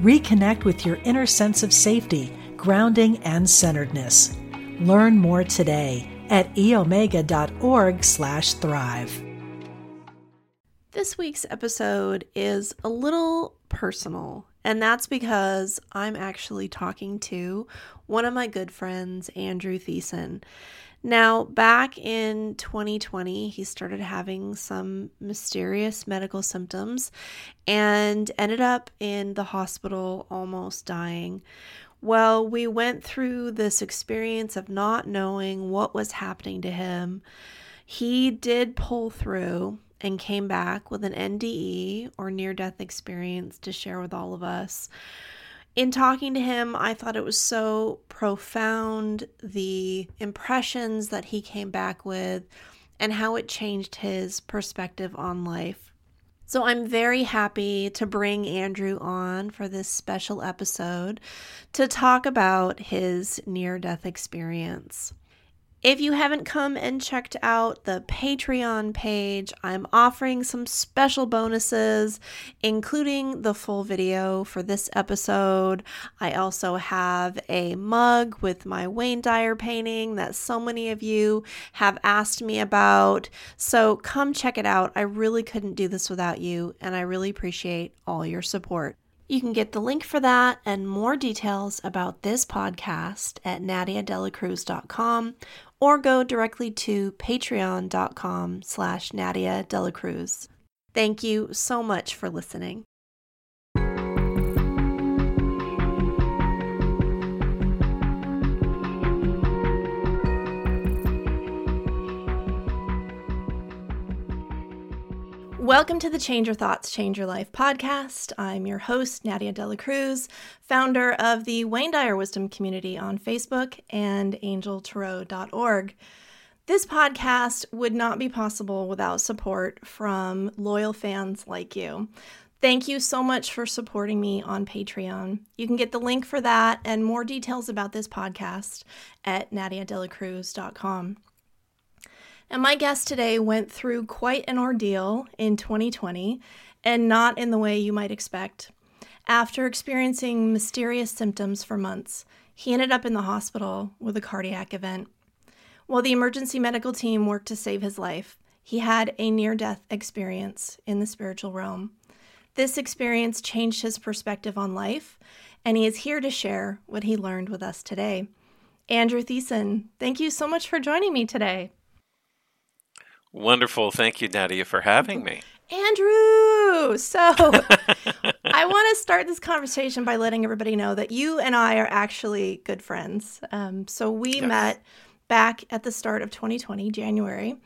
Reconnect with your inner sense of safety, grounding, and centeredness. Learn more today at eomega.org/thrive. This week's episode is a little personal, and that's because I'm actually talking to one of my good friends, Andrew Thiessen. Now, back in 2020, he started having some mysterious medical symptoms and ended up in the hospital almost dying. Well, we went through this experience of not knowing what was happening to him. He did pull through and came back with an NDE or near death experience to share with all of us in talking to him, I thought it was so profound the impressions that he came back with and how it changed his perspective on life. So I'm very happy to bring Andrew on for this special episode to talk about his near death experience. If you haven't come and checked out the Patreon page, I'm offering some special bonuses, including the full video for this episode. I also have a mug with my Wayne Dyer painting that so many of you have asked me about. So come check it out. I really couldn't do this without you, and I really appreciate all your support. You can get the link for that and more details about this podcast at nadiadelacruz.com or go directly to patreon.com slash Nadia Delacruz. Thank you so much for listening. Welcome to the Change Your Thoughts, Change Your Life podcast. I'm your host, Nadia Dela Cruz, founder of the Wayne Dyer Wisdom Community on Facebook and angeltarot.org. This podcast would not be possible without support from loyal fans like you. Thank you so much for supporting me on Patreon. You can get the link for that and more details about this podcast at nadiadelacruz.com. And my guest today went through quite an ordeal in 2020, and not in the way you might expect. After experiencing mysterious symptoms for months, he ended up in the hospital with a cardiac event. While the emergency medical team worked to save his life, he had a near death experience in the spiritual realm. This experience changed his perspective on life, and he is here to share what he learned with us today. Andrew Thiessen, thank you so much for joining me today. Wonderful. Thank you, Nadia, for having me. Andrew! So, I want to start this conversation by letting everybody know that you and I are actually good friends. Um, so, we yes. met back at the start of 2020, January,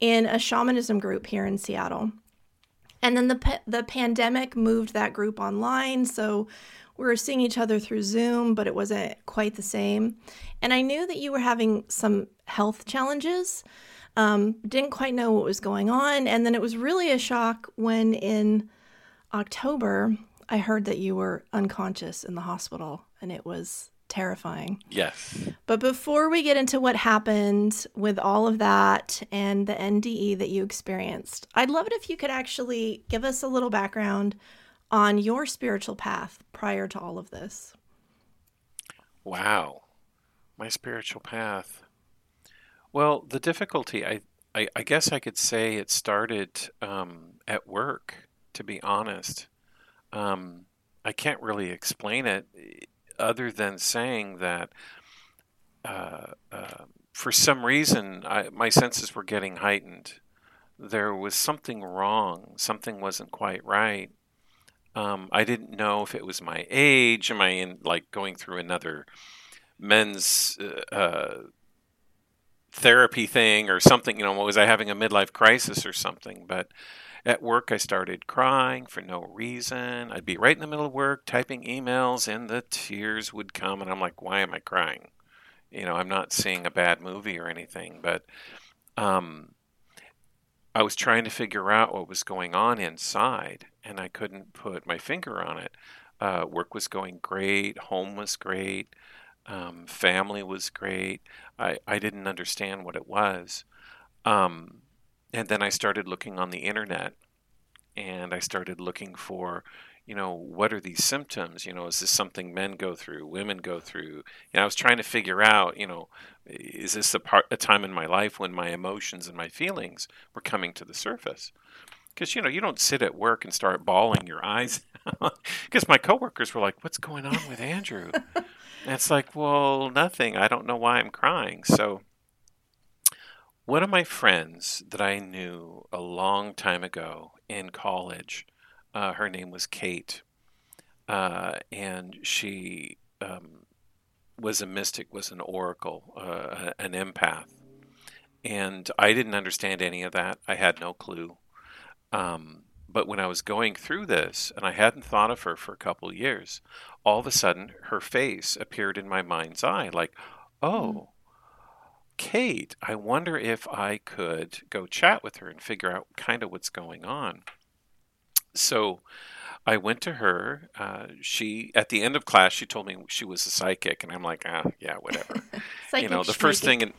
in a shamanism group here in Seattle. And then the, the pandemic moved that group online. So, we were seeing each other through Zoom, but it wasn't quite the same. And I knew that you were having some health challenges. Um, didn't quite know what was going on. And then it was really a shock when in October I heard that you were unconscious in the hospital, and it was terrifying. Yes. But before we get into what happened with all of that and the NDE that you experienced, I'd love it if you could actually give us a little background on your spiritual path prior to all of this. Wow. My spiritual path. Well, the difficulty, I, I, I guess I could say it started um, at work, to be honest. Um, I can't really explain it eh, other than saying that uh, uh, for some reason I, my senses were getting heightened. There was something wrong, something wasn't quite right. Um, I didn't know if it was my age. Am I in like going through another men's uh, uh therapy thing or something. You know, was I having a midlife crisis or something? But at work, I started crying for no reason. I'd be right in the middle of work typing emails, and the tears would come, and I'm like, why am I crying? You know, I'm not seeing a bad movie or anything, but um, I was trying to figure out what was going on inside, and I couldn't put my finger on it. Uh, work was going great, home was great, um, family was great. I, I didn't understand what it was. Um, and then I started looking on the internet and I started looking for, you know, what are these symptoms? You know, is this something men go through, women go through? Know, I was trying to figure out, you know, is this a part a time in my life when my emotions and my feelings were coming to the surface? Because you know, you don't sit at work and start bawling your eyes. out. Because my coworkers were like, "What's going on with Andrew?" And it's like, "Well, nothing. I don't know why I'm crying." So one of my friends that I knew a long time ago in college, uh, her name was Kate, uh, and she um, was a mystic, was an oracle, uh, an empath. And I didn't understand any of that. I had no clue. Um, but when I was going through this, and I hadn't thought of her for a couple of years, all of a sudden her face appeared in my mind's eye like, oh, mm. Kate, I wonder if I could go chat with her and figure out kind of what's going on. So I went to her. Uh, she at the end of class, she told me she was a psychic, and I'm like, ah, yeah, whatever. you know, the first thing, in,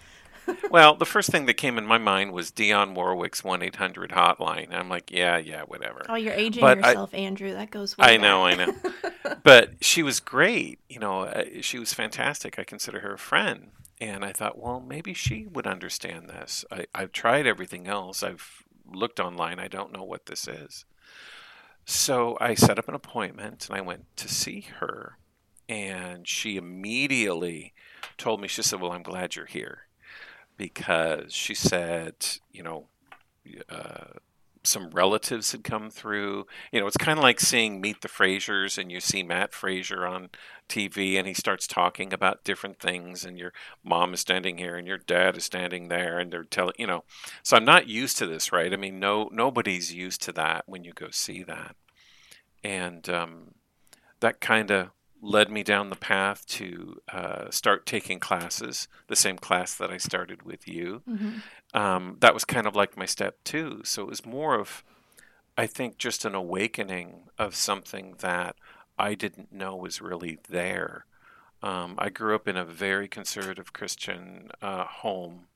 well, the first thing that came in my mind was Dionne Warwick's one eight hundred hotline. I'm like, yeah, yeah, whatever. Oh, you're aging but yourself, I, Andrew. That goes. I know, I know. but she was great. You know, uh, she was fantastic. I consider her a friend. And I thought, well, maybe she would understand this. I, I've tried everything else. I've looked online. I don't know what this is. So I set up an appointment and I went to see her. And she immediately told me, she said, Well, I'm glad you're here. Because she said, you know, uh, some relatives had come through. You know, it's kind of like seeing Meet the Frasers and you see Matt Fraser on TV and he starts talking about different things and your mom is standing here and your dad is standing there and they're telling, you know. So I'm not used to this, right? I mean, no nobody's used to that when you go see that. And um, that kind of led me down the path to uh, start taking classes, the same class that I started with you. Mm-hmm um, that was kind of like my step two. So it was more of, I think, just an awakening of something that I didn't know was really there. Um, I grew up in a very conservative Christian uh, home,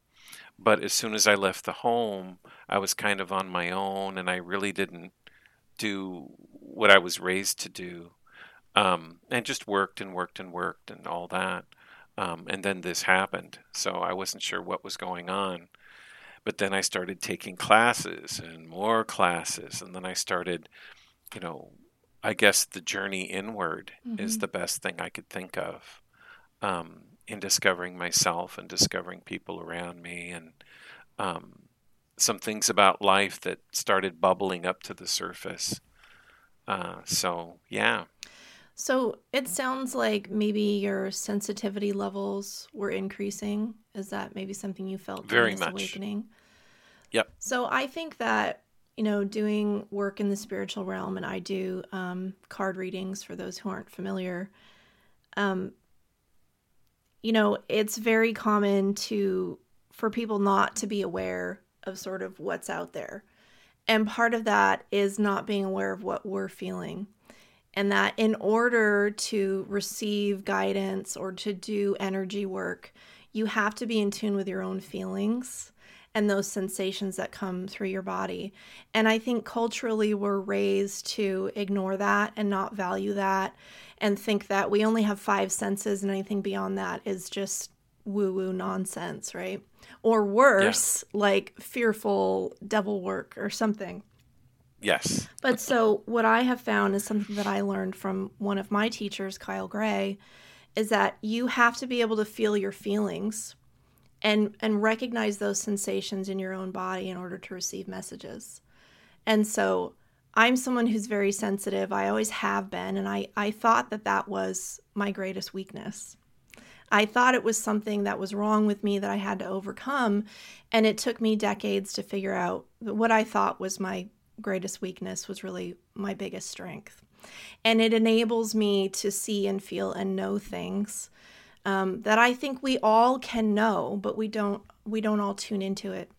but as soon as I left the home, I was kind of on my own, and I really didn't do what I was raised to do, um, and just worked and worked and worked and all that. Um, and then this happened, so I wasn't sure what was going on. But then I started taking classes and more classes. And then I started, you know, I guess the journey inward mm-hmm. is the best thing I could think of um, in discovering myself and discovering people around me and um, some things about life that started bubbling up to the surface. Uh, so, yeah. So it sounds like maybe your sensitivity levels were increasing. Is that maybe something you felt very much awakening? Yep. So I think that you know doing work in the spiritual realm, and I do um, card readings for those who aren't familiar. Um, you know, it's very common to for people not to be aware of sort of what's out there. And part of that is not being aware of what we're feeling and that in order to receive guidance or to do energy work, you have to be in tune with your own feelings and those sensations that come through your body. And I think culturally, we're raised to ignore that and not value that and think that we only have five senses and anything beyond that is just woo woo nonsense, right? Or worse, yeah. like fearful devil work or something. Yes. But so what I have found is something that I learned from one of my teachers, Kyle Gray, is that you have to be able to feel your feelings and and recognize those sensations in your own body in order to receive messages. And so I'm someone who's very sensitive. I always have been and I I thought that that was my greatest weakness. I thought it was something that was wrong with me that I had to overcome and it took me decades to figure out what I thought was my greatest weakness was really my biggest strength. And it enables me to see and feel and know things um, that I think we all can know, but we don't we don't all tune into it.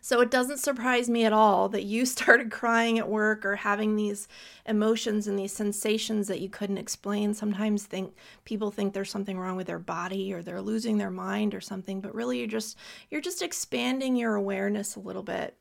So it doesn't surprise me at all that you started crying at work or having these emotions and these sensations that you couldn't explain. Sometimes think people think there's something wrong with their body or they're losing their mind or something, but really you're just you're just expanding your awareness a little bit.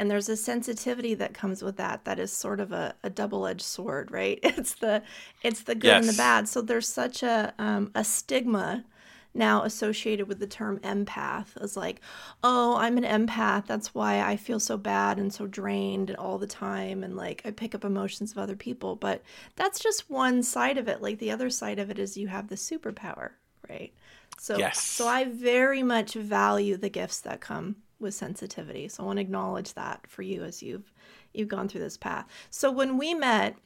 And there's a sensitivity that comes with that that is sort of a, a double-edged sword, right? It's the it's the good yes. and the bad. So there's such a um, a stigma now associated with the term empath as like, oh, I'm an empath. That's why I feel so bad and so drained all the time. And like, I pick up emotions of other people. But that's just one side of it. Like, the other side of it is you have the superpower, right? So, yes. so I very much value the gifts that come with sensitivity. So I want to acknowledge that for you as you've you've gone through this path. So when we met,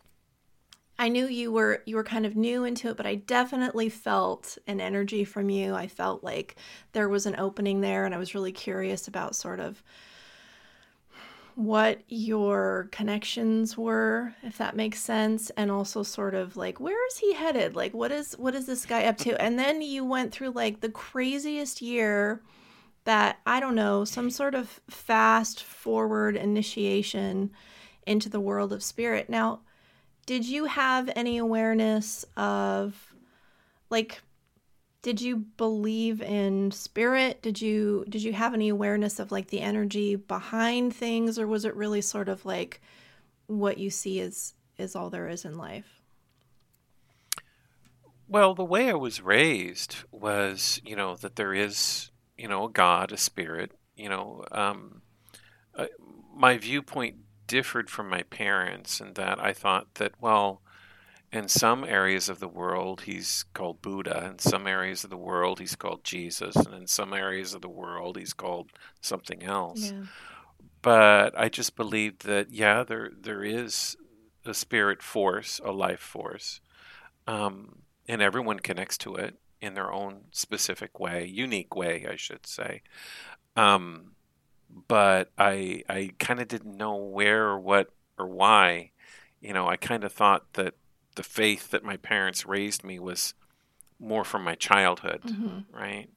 I knew you were you were kind of new into it, but I definitely felt an energy from you. I felt like there was an opening there and I was really curious about sort of what your connections were, if that makes sense, and also sort of like where is he headed? Like what is what is this guy up to? And then you went through like the craziest year that I don't know, some sort of fast forward initiation into the world of spirit. Now, did you have any awareness of like did you believe in spirit did you did you have any awareness of like the energy behind things or was it really sort of like what you see is is all there is in life well the way i was raised was you know that there is you know a god a spirit you know um, uh, my viewpoint differed from my parents in that I thought that, well, in some areas of the world he's called Buddha, in some areas of the world he's called Jesus, and in some areas of the world he's called something else. Yeah. But I just believed that yeah, there there is a spirit force, a life force, um, and everyone connects to it in their own specific way, unique way, I should say. Um, but I I kind of didn't know where or what or why. You know, I kind of thought that the faith that my parents raised me was more from my childhood, mm-hmm. right?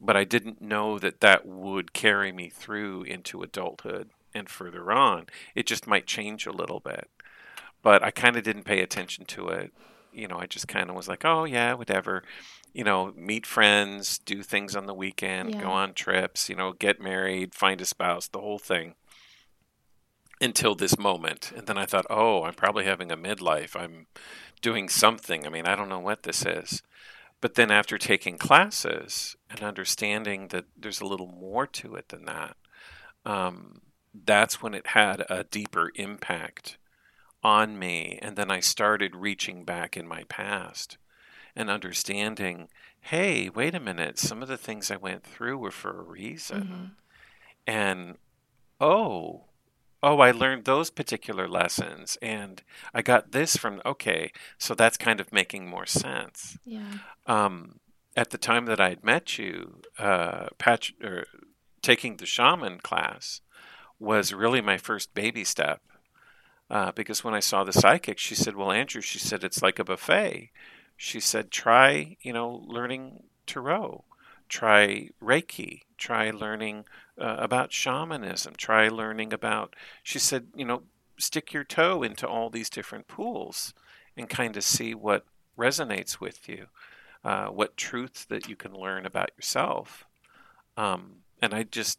But I didn't know that that would carry me through into adulthood and further on. It just might change a little bit. But I kind of didn't pay attention to it. You know, I just kind of was like, oh, yeah, whatever you know, meet friends, do things on the weekend, yeah. go on trips, you know, get married, find a spouse, the whole thing until this moment. And then I thought, oh, I'm probably having a midlife. I'm doing something. I mean, I don't know what this is. But then after taking classes and understanding that there's a little more to it than that, um, that's when it had a deeper impact on me. And then I started reaching back in my past and understanding hey, wait a minute, some of the things I went through were for a reason. Mm-hmm. And oh, oh, I learned those particular lessons and I got this from, okay, so that's kind of making more sense. Yeah. Um, at the time that I had met you, uh, Pat, or taking the shaman class was really my first baby step. Uh, because when I saw the psychic, she said, Well, Andrew, she said, it's like a buffet she said, try, you know, learning Tarot, try Reiki, try learning uh, about shamanism, try learning about, she said, you know, stick your toe into all these different pools and kind of see what resonates with you, uh, what truths that you can learn about yourself. Um, and I just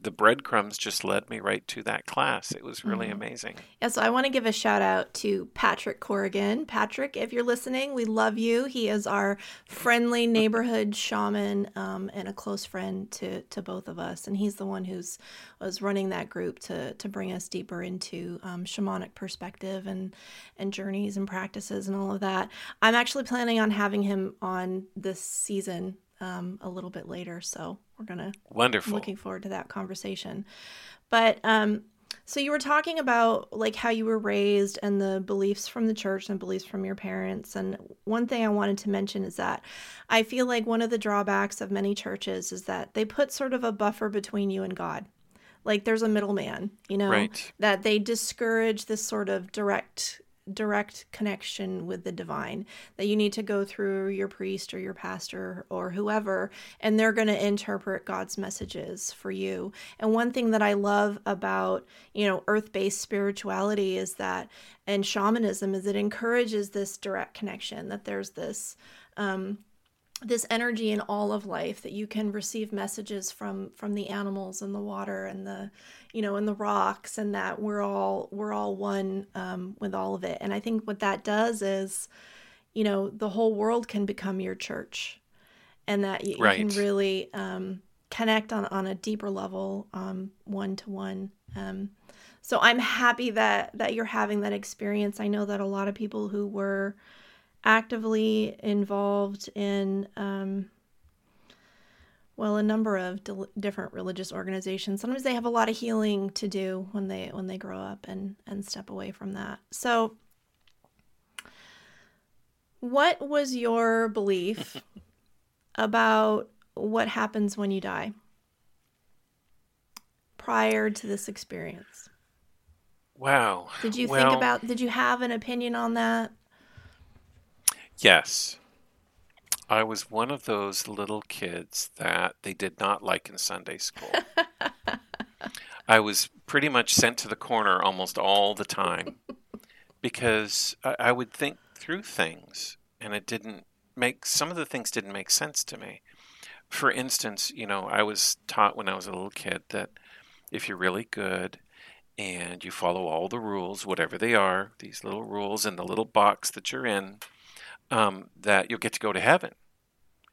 the breadcrumbs just led me right to that class. It was really mm-hmm. amazing. Yeah, so I want to give a shout out to Patrick Corrigan. Patrick, if you're listening, we love you. He is our friendly neighborhood shaman um, and a close friend to to both of us, and he's the one who's was running that group to to bring us deeper into um, shamanic perspective and and journeys and practices and all of that. I'm actually planning on having him on this season um, a little bit later. So we're gonna wonderful. Looking forward to that conversation. But um, so you were talking about like how you were raised and the beliefs from the church and beliefs from your parents. And one thing I wanted to mention is that I feel like one of the drawbacks of many churches is that they put sort of a buffer between you and God. like there's a middleman you know Right. that they discourage this sort of direct direct connection with the divine that you need to go through your priest or your pastor or whoever and they're going to interpret God's messages for you. And one thing that I love about, you know, earth-based spirituality is that and shamanism is it encourages this direct connection that there's this um this energy in all of life that you can receive messages from from the animals and the water and the you know and the rocks and that we're all we're all one um, with all of it. And i think what that does is you know the whole world can become your church and that you, you can really um, connect on on a deeper level one to one so i'm happy that that you're having that experience. I know that a lot of people who were actively involved in um, well a number of different religious organizations. Sometimes they have a lot of healing to do when they when they grow up and and step away from that. So what was your belief about what happens when you die prior to this experience? Wow. did you Well, think about did you have an opinion on that Yes. I was one of those little kids that they did not like in Sunday school. I was pretty much sent to the corner almost all the time because I, I would think through things and it didn't make, some of the things didn't make sense to me. For instance, you know, I was taught when I was a little kid that if you're really good and you follow all the rules, whatever they are, these little rules in the little box that you're in, um, that you'll get to go to heaven,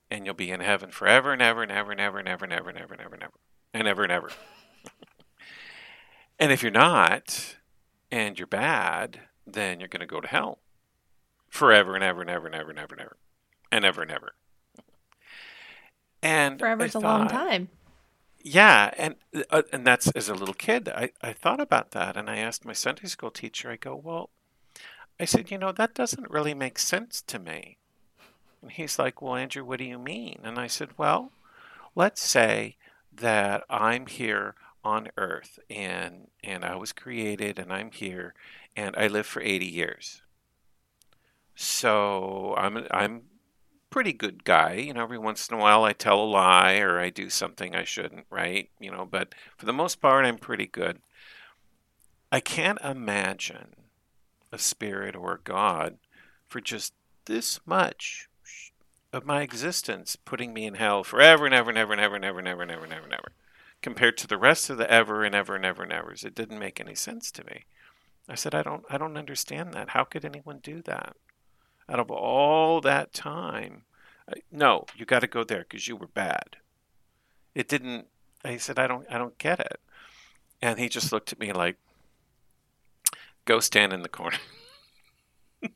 and you'll be in heaven forever and ever and ever and ever and ever and ever and ever and ever and ever and ever and ever. and if you're not, and you're bad, then you're going to go to hell forever and ever and ever and ever and ever and ever and ever and ever. And forever I is a long time yeah, and uh, and that's as a little kid, I, I thought about that, and I asked my Sunday school teacher. I go, well, I said, you know, that doesn't really make sense to me. And he's like, well, Andrew, what do you mean? And I said, well, let's say that I'm here on Earth, and and I was created, and I'm here, and I live for 80 years. So I'm I'm pretty good guy. You know, every once in a while I tell a lie or I do something I shouldn't, right? You know, but for the most part, I'm pretty good. I can't imagine a spirit or a God for just this much of my existence putting me in hell forever and ever and ever and ever and ever and ever and ever and ever and ever. Compared to the rest of the ever and ever and ever and evers, it didn't make any sense to me. I said, I don't, I don't understand that. How could anyone do that? out of all that time I, no you got to go there because you were bad it didn't i said i don't i don't get it and he just looked at me like go stand in the corner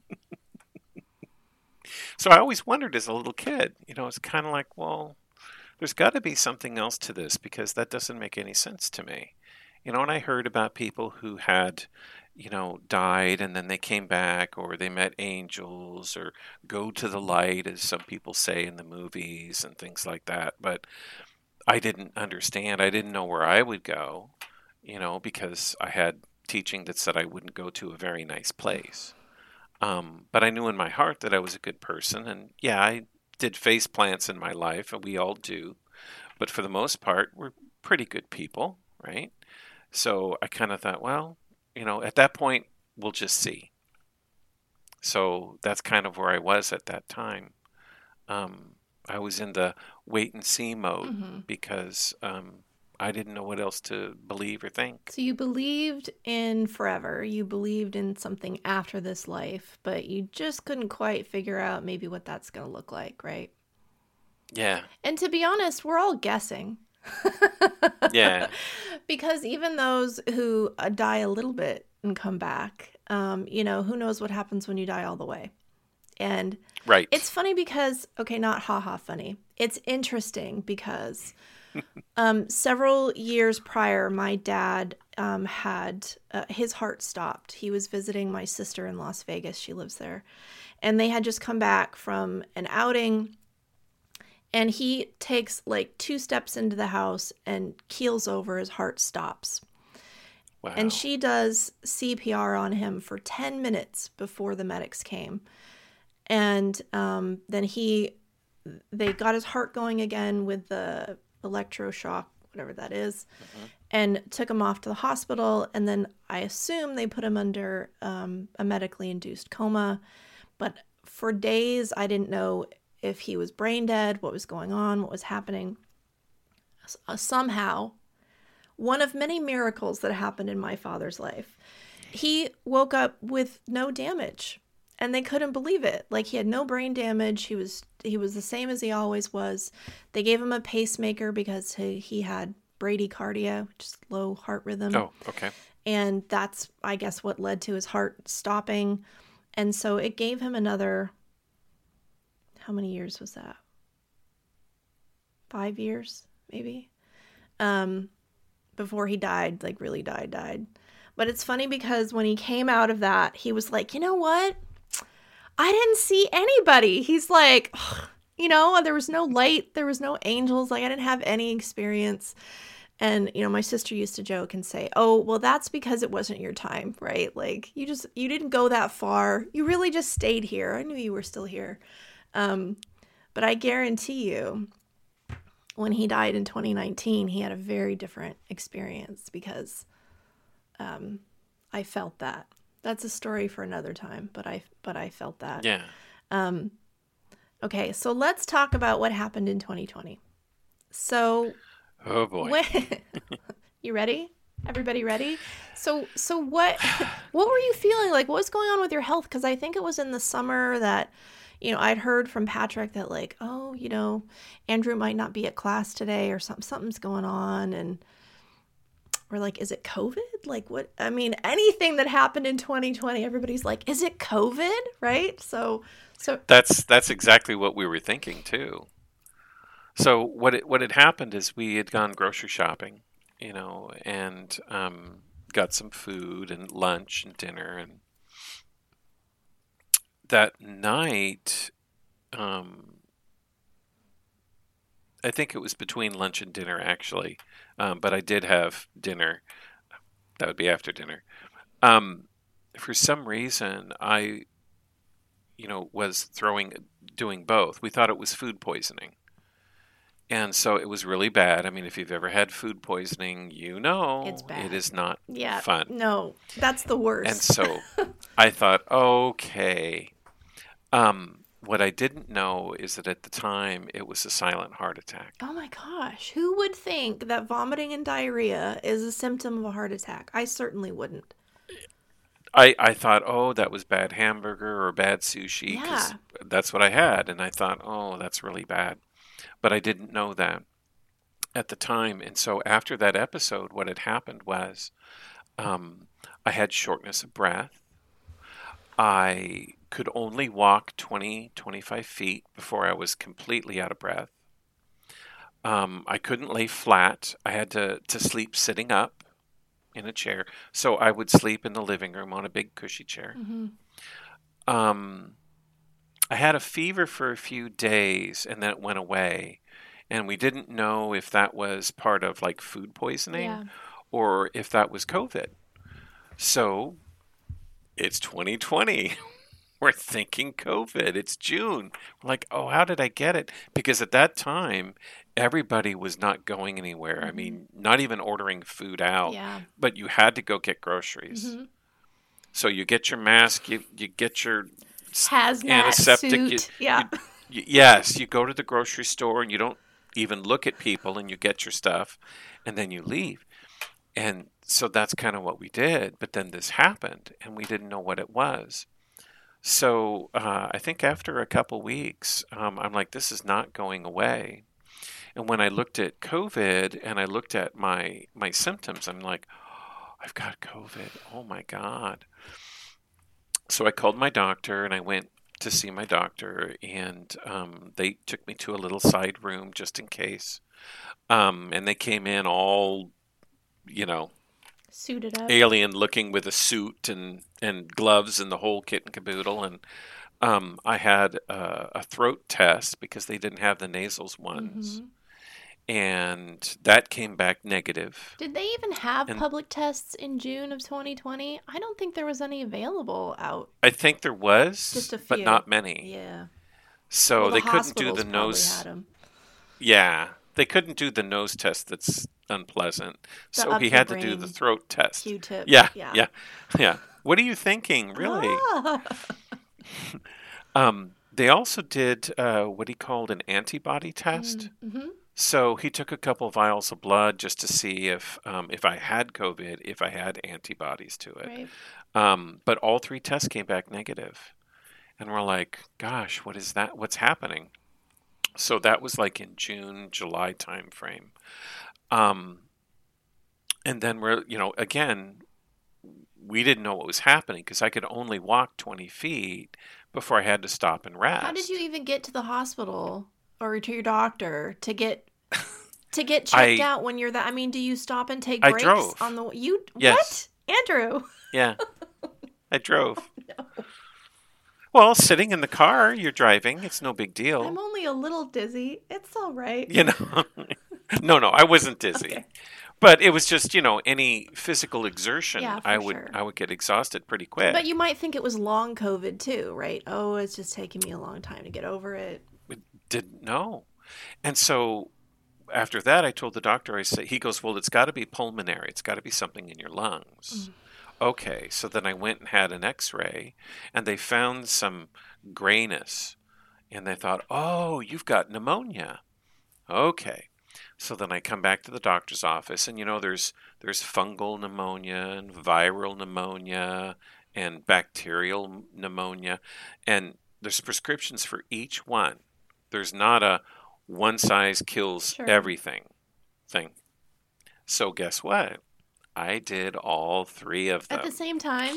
so i always wondered as a little kid you know it's kind of like well there's got to be something else to this because that doesn't make any sense to me you know and i heard about people who had you know, died and then they came back, or they met angels, or go to the light, as some people say in the movies and things like that. But I didn't understand. I didn't know where I would go, you know, because I had teaching that said I wouldn't go to a very nice place. Um, but I knew in my heart that I was a good person, and yeah, I did face plants in my life, and we all do. But for the most part, we're pretty good people, right? So I kind of thought, well, you know, at that point, we'll just see. So that's kind of where I was at that time. Um, I was in the wait and see mode Mm-hmm. because um, I didn't know what else to believe or think. So you believed in forever. You believed in something after this life, but you just couldn't quite figure out maybe what that's going to look like, right? Yeah, And to be honest, we're all guessing. yeah, because even those who uh, die a little bit and come back, um, you know, who knows what happens when you die all the way. And right. it's funny because, okay, not haha funny. It's interesting because um, several years prior, my dad um, had uh, his heart stopped. He was visiting my sister in Las Vegas. She lives there. And they had just come back from an outing And he takes like two steps into the house and keels over, his heart stops. Wow. And she does CPR on him for 10 minutes before the medics came. And um, then he, they got his heart going again with the electroshock, whatever that is, and took him off to the hospital. And then I assume they put him under um, a medically induced coma. But for days, I didn't know if he was brain dead, what was going on, what was happening. Uh, somehow, one of many miracles that happened in my father's life, he woke up with no damage and they couldn't believe it. Like he had no brain damage. He was he was the same as he always was. They gave him a pacemaker because he, he had bradycardia which is low heart rhythm. Oh, okay. and that's i guess what led to his heart stopping. And so it gave him another how many years was that? Five years maybe? Um before he died like really died died. But it's funny because when he came out of that he was like you know what i didn't see anybody. He's like you know there was no light there was no angels like i didn't have any experience. And you know my sister used to joke and say oh well that's because it wasn't your time right? Like you just you didn't go that far. You really just stayed here. I knew you were still here. Um, but i guarantee you when he died in 2019 he had a very different experience because um, i felt that that's a story for another time but i but i felt that Yeah. um, okay so let's talk about what happened in 2020 so Oh boy. when, you ready? Everybody ready? So so what what were you feeling like? What was going on with your health? Because I think it was in the summer that you know I'd heard from Patrick that like oh you know Andrew might not be at class today or something something's going on and we're like is it COVID? Like what? I mean anything that happened in 2020 everybody's like is it COVID? Right? So so That's that's exactly what we were thinking too. So what it, what had happened is we had gone grocery shopping, you know, and um, got some food and lunch and dinner, and that night, um, I think it was between lunch and dinner actually, um, but I did have dinner. That would be after dinner. Um, for some reason, I you know, was throwing, doing both. We thought it was food poisoning. And so it was really bad. I mean, if you've ever had food poisoning, you know It's bad. it is not yeah fun. no that's the worst. And so I thought, okay. Um, what I didn't know is that at the time it was a silent heart attack. Oh my gosh, who would think that vomiting and diarrhea is a symptom of a heart attack? I certainly wouldn't. I, I thought, oh, that was bad hamburger or bad sushi. 'cause Yeah. That's what I had. And I thought, oh, that's really bad. But I didn't know that at the time. And so after that episode, what had happened was um, I had shortness of breath. I could only walk 20, 25 feet before I was completely out of breath. Um, I couldn't lay flat. I had to, to sleep sitting up in a chair. So I would sleep in the living room on a big cushy chair. Mm-hmm. Um, I had a fever for a few days and then it went away. And we didn't know if that was part of like food poisoning Yeah. or if that was COVID. So it's 2020. We're thinking COVID. It's June. We're like, oh, how did I get it? Because at that time, everybody was not going anywhere. I mean, not even ordering food out, Yeah. but you had to go get groceries. Mhm. So you get your mask, you, you get your Hazmat Antiseptic, suit. you- yeah. Y- yes, you go to the grocery store and you don't even look at people and you get your stuff and then you leave. And so that's kind of what we did. But then this happened and we didn't know what it was. So uh, I think after a couple weeks, um, I'm like, this is not going away. And when I looked at COVID and I looked at my my symptoms, I'm like, oh, I've got COVID. Oh my God. So I called my doctor and I went to see my doctor, and um, they took me to a little side room just in case. Um, and they came in all, you know, Suited up. alien looking with a suit and and gloves and the whole kit and caboodle and um, I had uh, a throat test because they didn't have the nasals ones, Mhm. and that came back negative. Did they even have And- public tests in June of 2020? I don't think there was any available out. I think there was, Just a but not many. Yeah. So Well, they couldn't do the nose. Yeah, they couldn't do the nose test. That's unpleasant. The so he had to do the throat test. Q-tip. Yeah, yeah, yeah, What are you thinking, really? Ah. Um, they also did uh, what he called an antibody test. Mhm. So he took a couple vials of blood just to see if um, if I had COVID, if I had antibodies to it. Right. Um, but all three tests came back negative, and we're like, "Gosh, what is that? What's happening?" So that was like in June, July time frame. Um, and then we're, you know, again, we didn't know what was happening because I could only walk 20 feet before I had to stop and rest. How did you even get to the hospital or to your doctor to get to get checked I- out when you're that? I mean, do you stop and take I breaks drove. on the you? Yes. What, Andrew? Yeah. I drove. No. Well, sitting in the car, you're driving. It's no big deal. I'm only a little dizzy. It's all right. you know. no, no, I wasn't dizzy. Okay. But it was just, you know, any physical exertion, Yeah, I would sure. I would get exhausted pretty quick. But you might think it was long COVID too, right? Oh, it's just taking me a long time to get over it. We Didn't know. And so after that I told the doctor I said he goes, "Well, it's got to be pulmonary. It's got to be something in your lungs." Mm. Okay, so then I went and had an x-ray and they found some grayness and they thought, "Oh, you've got pneumonia." Okay. So then I come back to the doctor's office and you know there's there's fungal pneumonia and viral pneumonia and bacterial pneumonia and there's prescriptions for each one. There's not a one size kills Sure. everything thing. So guess what? I did all three of them. At the same time.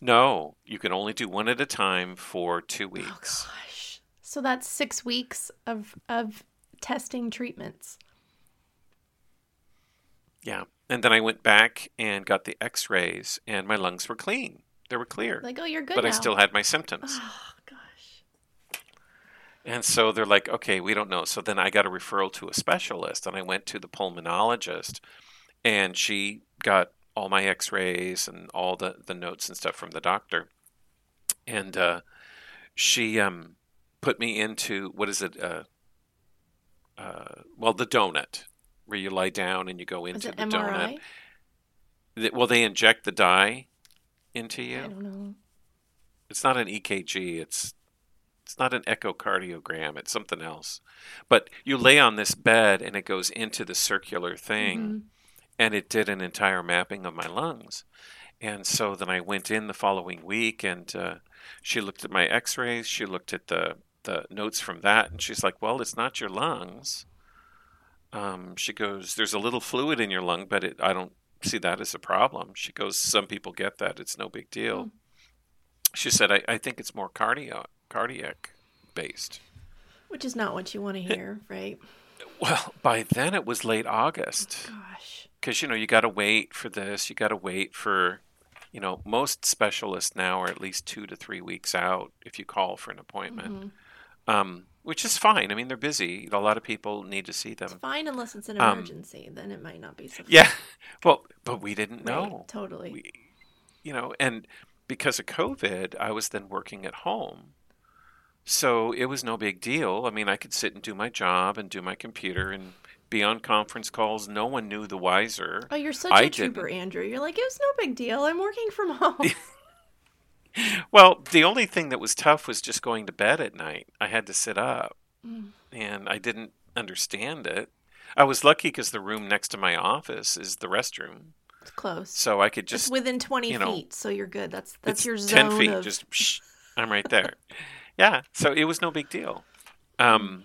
No, you can only do one at a time for two oh, weeks. Oh gosh. So that's six weeks of of testing treatments. Yeah. And then I went back and got the x rays, and my lungs were clean. They were clear. Like, oh, you're good but now. I still had my symptoms. Oh gosh. And so they're like, okay, we don't know. So then I got a referral to a specialist, and I went to the pulmonologist, and she got all my x rays and all the, the notes and stuff from the doctor. And uh, she um, put me into what is it? Uh, uh, well, the donut, where you lie down and you go into the MRI? donut. Well, they inject the dye into you. I don't know. It's not an EKG. It's it's not an echocardiogram. It's something else. But you lay on this bed and it goes into the circular thing, Mhm. and it did an entire mapping of my lungs. And so then I went in the following week, and uh, she looked at my X-rays. She looked at the the notes from that, and she's like, "Well, it's not your lungs." Um, she goes, "There's a little fluid in your lung, but it, I don't see that as a problem." She goes, "Some people get that. It's no big deal." Mm. She said, I, I think it's more cardio, cardiac based. Which is not what you want to hear, right? Well, by then it was late August. Gosh. Because, you know, you got to wait for this. You got to wait for, you know, most specialists now are at least two to three weeks out if you call for an appointment, Mhm. um, which is fine. I mean, they're busy. A lot of people need to see It's them. fine unless it's an Um, emergency. then it might not be so. Yeah. Well, but we didn't Right, know. totally. we, you know, and because of COVID, I was then working at home. So it was no big deal. I mean, I could sit and do my job and do my computer and be on conference calls. No one knew the wiser. Oh, you're such I a trooper, didn't. Andrew. You're like, it was no big deal. I'm working from home. Well, the only thing that was tough was just going to bed at night. I had to sit up Mm. and I didn't understand it. I was lucky because the room next to my office is the restroom. it's close. So I could it's just within 20 you know, feet, so you're good. That's that's it's your zone 10 feet of just psh, i'm right there yeah so it was no big deal um,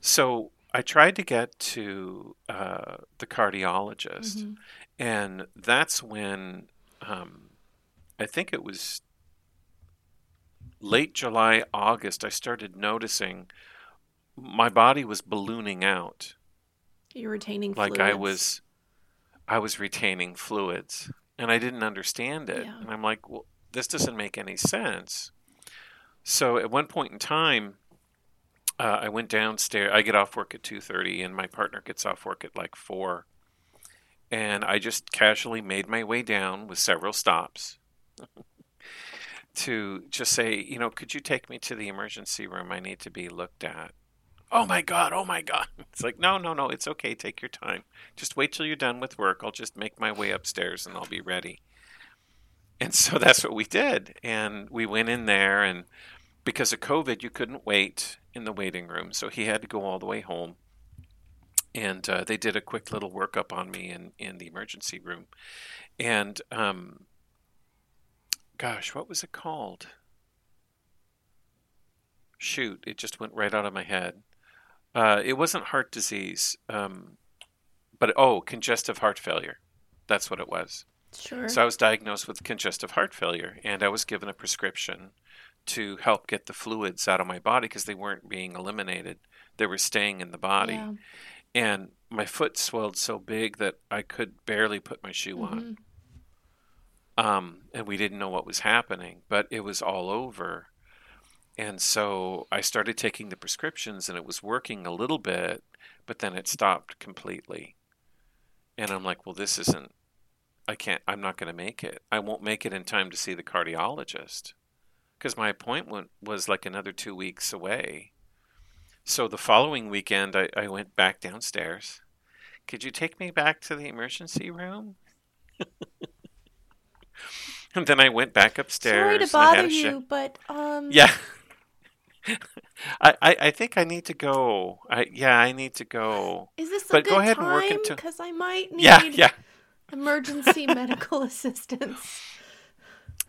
so i tried to get to uh, the cardiologist Mhm. and that's when um, i think it was late july august i started noticing my body was ballooning out you're retaining like i was I was retaining fluids and I didn't understand it. Yeah. And I'm like, well, this doesn't make any sense. So at one point in time, uh, I went downstairs. I get off work at 2:30 and my partner gets off work at like 4. And I just casually made my way down with several stops to just say, you know, could you take me to the emergency room? I need to be looked at. Oh my God, oh my God. It's like, no, no, no, it's okay. Take your time. Just wait till you're done with work. I'll just make my way upstairs and I'll be ready. And so that's what we did. And we went in there, and because of COVID, you couldn't wait in the waiting room. So he had to go all the way home. And uh, they did a quick little workup on me in, in the emergency room. And um, gosh, what was it called? Shoot, it just went right out of my head. Uh, it wasn't heart disease, um, but oh, congestive heart failure. That's what it was. Sure. So I was diagnosed with congestive heart failure, and I was given a prescription to help get the fluids out of my body because they weren't being eliminated; they were staying in the body. Yeah. And my foot swelled so big that I could barely put my shoe on. Um, and we didn't know what was happening, but it was all over. And so I started taking the prescriptions, and it was working a little bit, but then it stopped completely. And I'm like, well, this isn't. I can't. I'm not going to make it. I won't make it in time to see the cardiologist because my appointment was like another two weeks away. So the following weekend, I, I went back downstairs. Could you take me back to the emergency room? And then I went back upstairs. Sorry to and I had bother you, but um. Yeah. I, I I think I need to go. I yeah, I need to go. Is this a But good go ahead and work time? into- Because I might need Yeah, yeah. emergency medical assistance.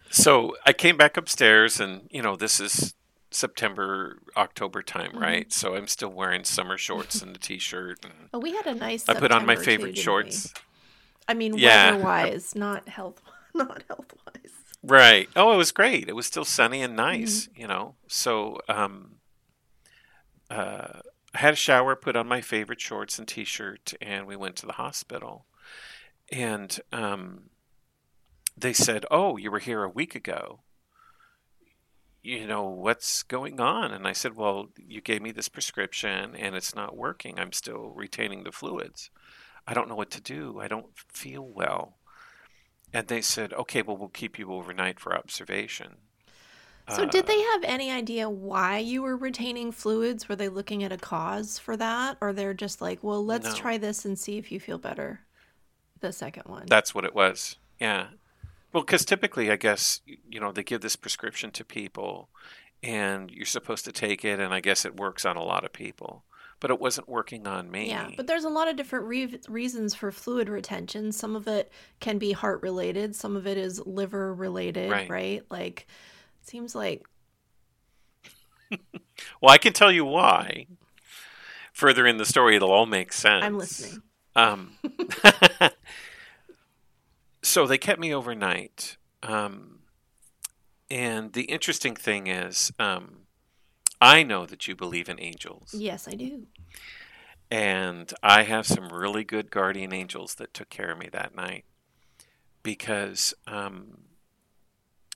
So I came back upstairs, and you know this is September October time, Mhm. right? So I'm still wearing summer shorts and a t-shirt, and Oh, we had a nice. I put on my September, too, favorite shorts. we? I mean, Yeah. weather-wise, not health, not health-wise. Right. Oh, it was great. It was still sunny and nice, Mm-hmm. you know. So, um, uh, I had a shower, put on my favorite shorts and t-shirt, and we went to the hospital. And um, they said, "Oh, you were here a week ago. You know what's going on?" And I said, "Well, you gave me this prescription, and it's not working. I'm still retaining the fluids. I don't know what to do. I don't feel well." And they said, okay, well, we'll keep you overnight for observation. So, Uh, did they have any idea why you were retaining fluids? Were they looking at a cause for that, or they're just like, "Well, let's No. try this and see if you feel better"? The second one. That's what it was. Yeah. Well, because typically, I guess, you know, they give this prescription to people and you're supposed to take it, and I guess it works on a lot of people. But it wasn't working on me. Yeah, but there's a lot of different re- reasons for fluid retention. Some of it can be heart related, some of it is liver related, Right. right? Like, seems like Well, I can tell you why. Further in the story, it'll all make sense. I'm listening. Um, so they kept me overnight. Um, and the interesting thing is, um, I know that you believe in angels. Yes, I do. And I have some really good guardian angels that took care of me that night. Because um,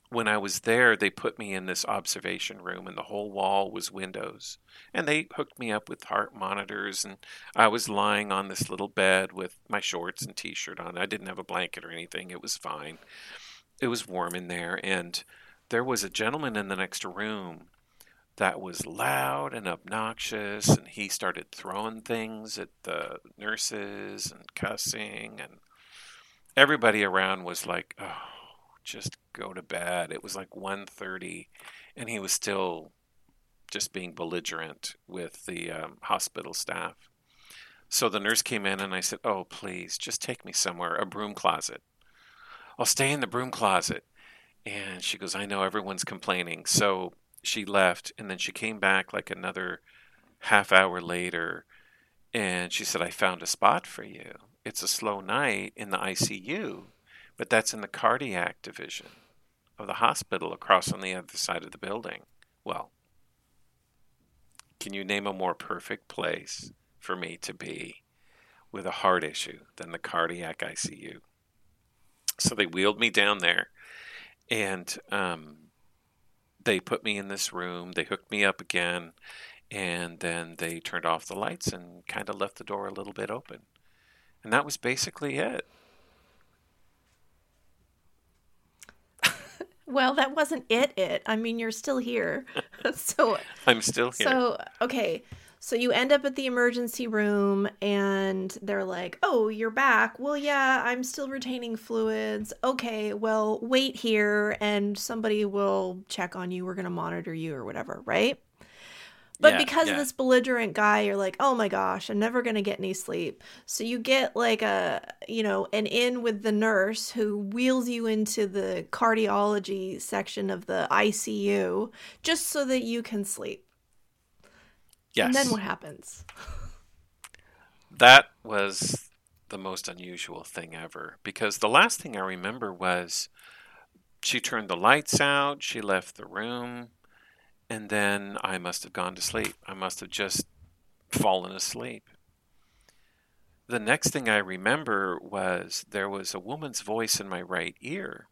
when I was there, they put me in this observation room, and the whole wall was windows. And they hooked me up with heart monitors, and I was lying on this little bed with my shorts and t shirt on. I didn't have a blanket or anything, it was fine. It was warm in there, and there was a gentleman in the next room that was loud and obnoxious and he started throwing things at the nurses and cussing and everybody around was like oh just go to bed. It was like 1.30 and he was still just being belligerent with the um, hospital staff. So the nurse came in and i said oh please just take me somewhere a broom closet. I'll stay in the broom closet. And she goes i know everyone's complaining. So she left and then she came back like another half hour later and she said i found a spot for you it's a slow night in the icu but that's in the cardiac division of the hospital across on the other side of the building well can you name a more perfect place for me to be with a heart issue than the cardiac ICU. So they wheeled me down there and um, they put me in this room. They hooked me up again and then they turned off the lights and kind of left the door a little bit open. And that was basically it. Well, that wasn't it. It. I mean, you're still here. so I'm still here. So okay. So you end up at the emergency room and they're like, "Oh, you're back." Well, yeah, I'm still retaining fluids. Okay, well, wait here and somebody will check on you. We're going to monitor you or whatever, right? But Yeah, because yeah. of this belligerent guy, you're like, oh my gosh, I'm never gonna get any sleep. So you get like a, you know, an in with the nurse who wheels you into the cardiology section of the ICU just so that you can sleep. Yes. And then what happens? That was the most unusual thing ever because the last thing I remember was she turned the lights out, she left the room, and then I must have gone to sleep. I must have just fallen asleep. The next thing I remember was there was a woman's voice in my right ear,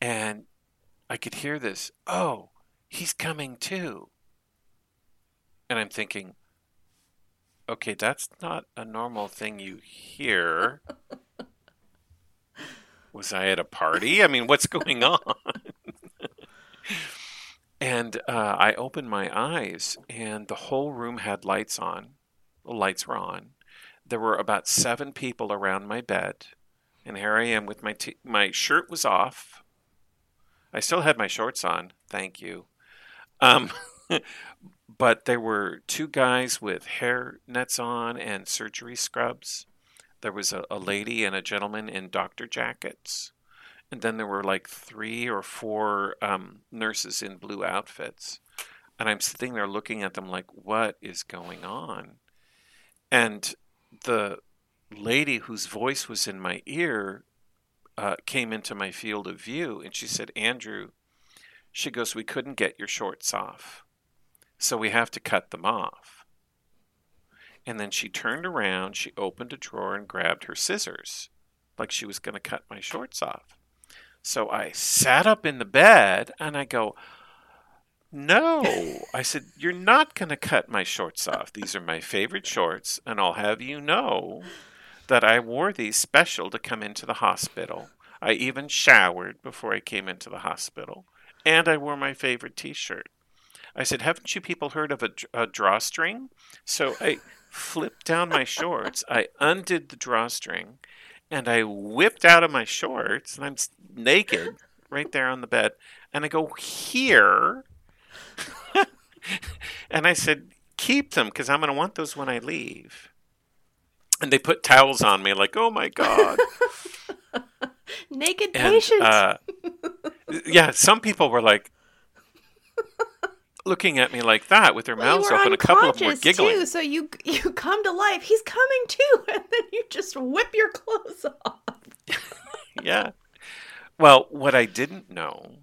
and I could hear this, oh, he's coming to. And I'm thinking, okay, that's not a normal thing you hear. Was I at a party? I mean, what's going on? and uh, I opened my eyes, and the whole room had lights on. The lights were on. There were about seven people around my bed, and here I am with my t- my shirt was off. I still had my shorts on. Thank you. Um, but there were two guys with hair nets on and surgery scrubs. There was a, a lady and a gentleman in doctor jackets. And then there were like three or four um, nurses in blue outfits. And I'm sitting there looking at them like, what is going on? And the lady whose voice was in my ear uh, came into my field of view and she said, Andrew, she goes, we couldn't get your shorts off. So we have to cut them off. And then she turned around, she opened a drawer and grabbed her scissors, like she was going to cut my shorts off. So I sat up in the bed and I go, No. I said, You're not going to cut my shorts off. These are my favorite shorts, and I'll have you know that I wore these special to come into the hospital. I even showered before I came into the hospital, and I wore my favorite t shirt. I said, Haven't you people heard of a, a drawstring? So I flipped down my shorts, I undid the drawstring, and I whipped out of my shorts, and I'm naked right there on the bed. And I go, Here. and I said, Keep them because I'm going to want those when I leave. And they put towels on me, like, Oh my God. Naked And, patient. uh, yeah, some people were like looking at me like that with their Well, mouths open. A couple of them were giggling. Too, so you you come to life. He's coming to, and then you just whip your clothes off. yeah. Well, what I didn't know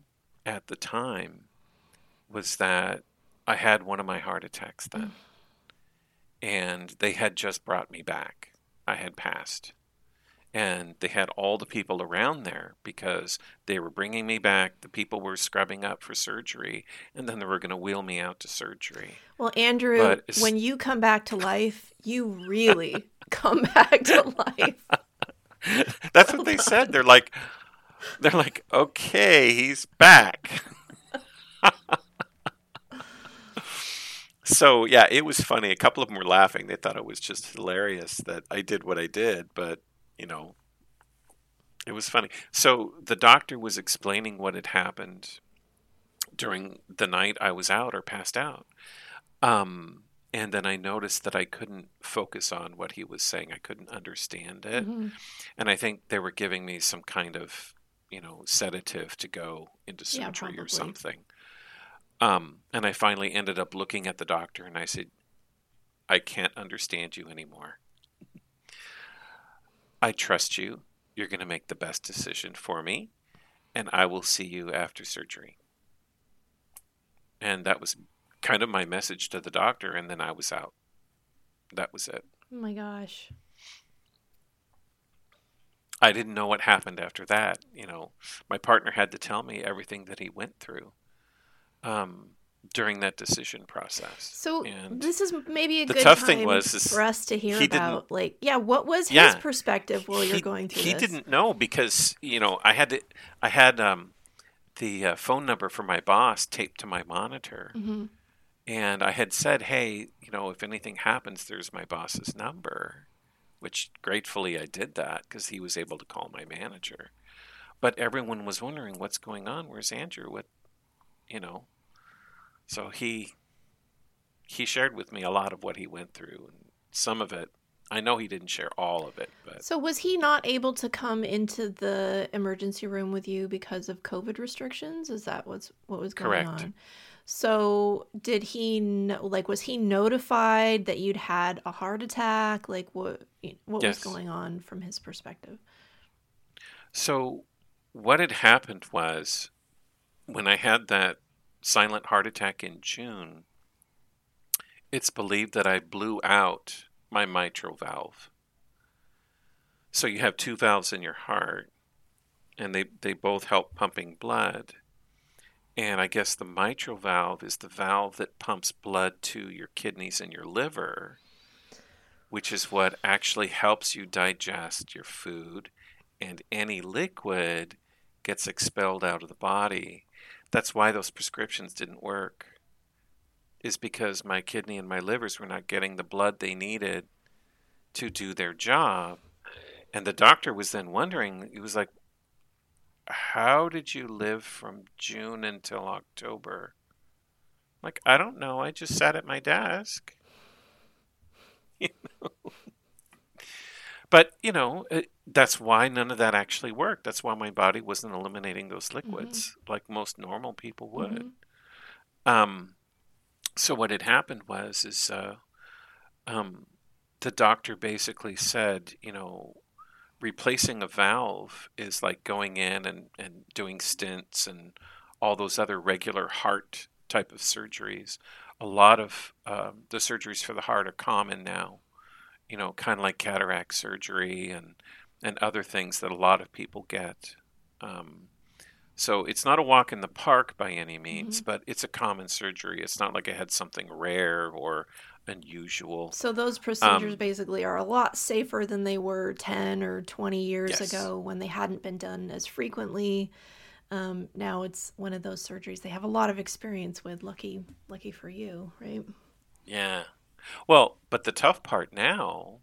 at the time was that I had one of my heart attacks then. Mm. And they had just brought me back. I had passed. And they had all the people around there because they were bringing me back. The people were scrubbing up for surgery, and then they were going to wheel me out to surgery. Well, Andrew, But when you come back to life, you really come back to life. That's what they said. They're like, they're like, okay, he's back. so yeah, it was funny. A couple of them were laughing. They thought it was just hilarious that I did what I did, but you know, it was funny. So the doctor was explaining what had happened during the night I was out or passed out. Um, and then I noticed that I couldn't focus on what he was saying. I couldn't understand it Mhm. and I think they were giving me some kind of, you know, sedative to go into Yeah, surgery or something. Um, and I finally ended up looking at the doctor and I said, I can't understand you anymore. I trust you. You're going to make the best decision for me, and I will see you after surgery. And that was kind of my message to the doctor, and then I was out. That was it. Oh my gosh. I didn't know what happened after that. You know, my partner had to tell me everything that he went through um, during that decision process. So And this is maybe a good tough time thing was for us to hear he didn't- about. Like, yeah, what was his Yeah. perspective while you're he, going through he this? didn't know because you know I had to I had um, the uh, phone number for my boss taped to my monitor, hmm and I had said, "Hey, you know, if anything happens, there's my boss's number," which gratefully I did that because he was able to call my manager. But everyone was wondering what's going on. Where's Andrew? What, you know? So he he shared with me a lot of what he went through, and some of it. I know he didn't share all of it, but So was he not able to come into the emergency room with you because of COVID restrictions? Is that what's what was going Correct. on? So did he know, like was he notified that you'd had a heart attack? Like what what Yes. was going on from his perspective? So, what had happened was when I had that silent heart attack in June, it's believed that I blew out my mitral valve. So, you have two valves in your heart, and they, they both help pumping blood. And I guess the mitral valve is the valve that pumps blood to your kidneys and your liver, which is what actually helps you digest your food and any liquid gets expelled out of the body. That's why those prescriptions didn't work. Is because my kidney and my livers were not getting the blood they needed to do their job. And the doctor was then wondering, he was like, How did you live from June until October? Like, I don't know. I just sat at my desk. You know? But, you know, it, that's why none of that actually worked. That's why my body wasn't eliminating those liquids like most normal people would. Mhm. Um, so what had happened was is uh, um, the doctor basically said, you know, replacing a valve is like going in and, and doing stents and all those other regular heart type of surgeries. A lot of um, the surgeries for the heart are common now, you know, kind of like cataract surgery and and other things that a lot of people get. Um, so it's not a walk in the park by any means, but it's a common surgery. It's not like I had something rare or unusual. So those procedures Um, basically are a lot safer than they were 10 or 20 years Yes. ago when they hadn't been done as frequently. Um, now it's one of those surgeries they have a lot of experience with. Lucky, lucky for you, right? Yeah. Well, but the tough part now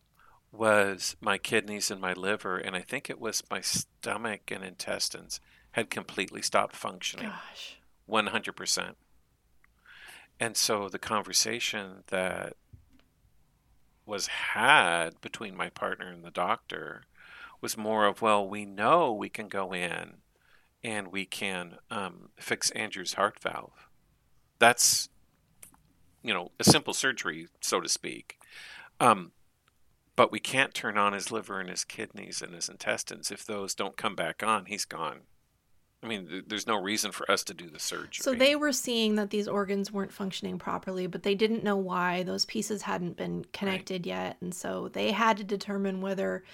was my kidneys and my liver, and I think it was my stomach and intestines had completely stopped functioning. Gosh. 100%. And so the conversation that was had between my partner and the doctor was more of, well, we know we can go in and we can um, fix Andrew's heart valve. That's, you know, a simple surgery, so to speak. Um, but we can't turn on his liver and his kidneys and his intestines. If those don't come back on, he's gone. I mean, th- there's no reason for us to do the surgery. So they were seeing that these organs weren't functioning properly, but they didn't know why. Those pieces hadn't been connected yet, and so they had to determine whether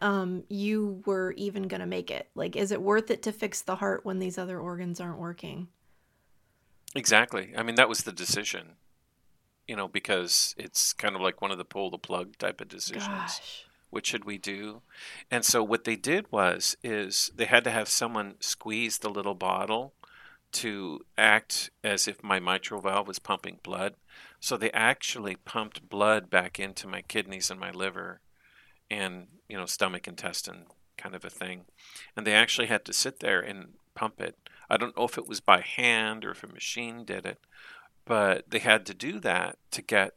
um, you were even going to make it. Like, is it worth it to fix the heart when these other organs aren't working? Exactly. I mean, that was the decision. You know, because it's kind of like one of the pull the plug type of decisions. Gosh. What should we do? And so what they did was is they had to have someone squeeze the little bottle to act as if my mitral valve was pumping blood. So they actually pumped blood back into my kidneys and my liver and, you know, stomach intestine kind of a thing. And they actually had to sit there and pump it. I don't know if it was by hand or if a machine did it, but they had to do that to get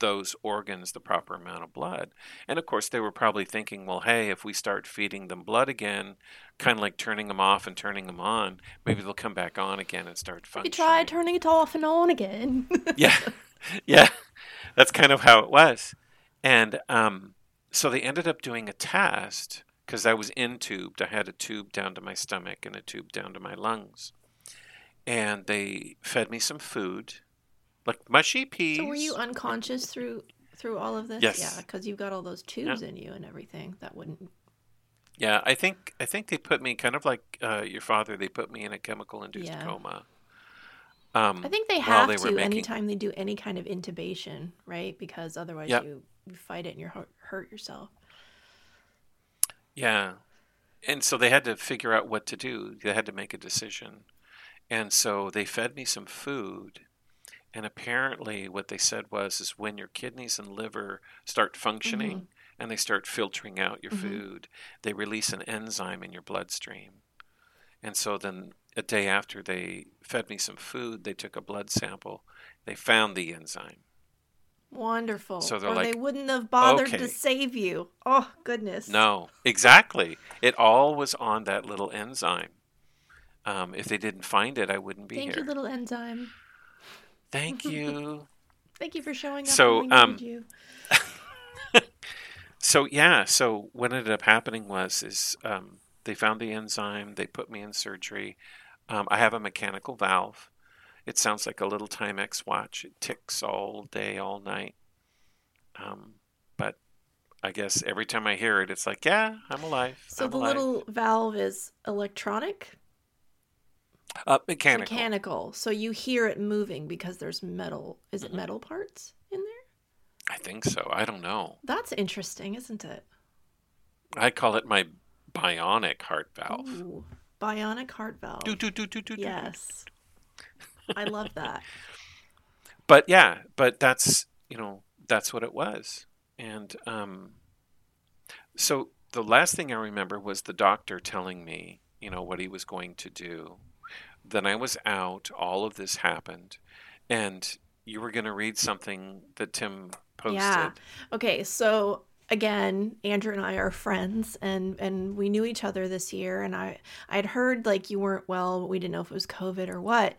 those organs the proper amount of blood. And of course, they were probably thinking, well, hey, if we start feeding them blood again, kind of like turning them off and turning them on, maybe they'll come back on again and start functioning. You try turning it off and on again. yeah, yeah, that's kind of how it was. And um, so they ended up doing a test because I was intubed. I had a tube down to my stomach and a tube down to my lungs. And they fed me some food, like mushy peas. so were you unconscious through through all of this? Yes. Yeah, because you've got all those tubes in you and everything. That wouldn't. Yeah, I think I think they put me kind of like uh, your father. They put me in a chemical induced Yeah. coma. Um, I think they have they to making- anytime they do any kind of intubation, right? Because otherwise Yep. you, you fight it and you hurt yourself. Yeah. And so they had to figure out what to do. They had to make a decision. And so they fed me some food. And apparently what they said was is when your kidneys and liver start functioning and they start filtering out your Mhm. food, they release an enzyme in your bloodstream. And so then a day after they fed me some food, they took a blood sample. They found the enzyme. Wonderful. So they're or they wouldn't have bothered "Okay." to save you. Oh goodness. No, exactly. It all was on that little enzyme. Um, if they didn't find it, I wouldn't be Thank here. Thank you, little enzyme. Thank you. Thank you for showing up. So, um, so yeah, so what ended up happening was is um, they found the enzyme. They put me in surgery. Um, I have a mechanical valve. It sounds like a little Timex watch. It ticks all day, all night. Um, but I guess every time I hear it, it's like, yeah, I'm alive. So I'm the alive. little valve is electronic, uh, mechanical. mechanical. So you hear it moving because there's metal. Is Mm-hmm. it metal parts in there? I think so. I don't know. That's interesting, isn't it? I call it my bionic heart valve. Ooh, bionic heart valve. Do, do, do, do, do, do. Yes. I love that. But yeah, but that's you know that's what it was, and um, so the last thing I remember was the doctor telling me you know what he was going to do. Then I was out. All of this happened, and you were going to read something that Tim posted. Yeah. Okay, so again, Andrew and I are friends and and we knew each other this year and I I'd heard like you weren't well, but we didn't know if it was COVID or what.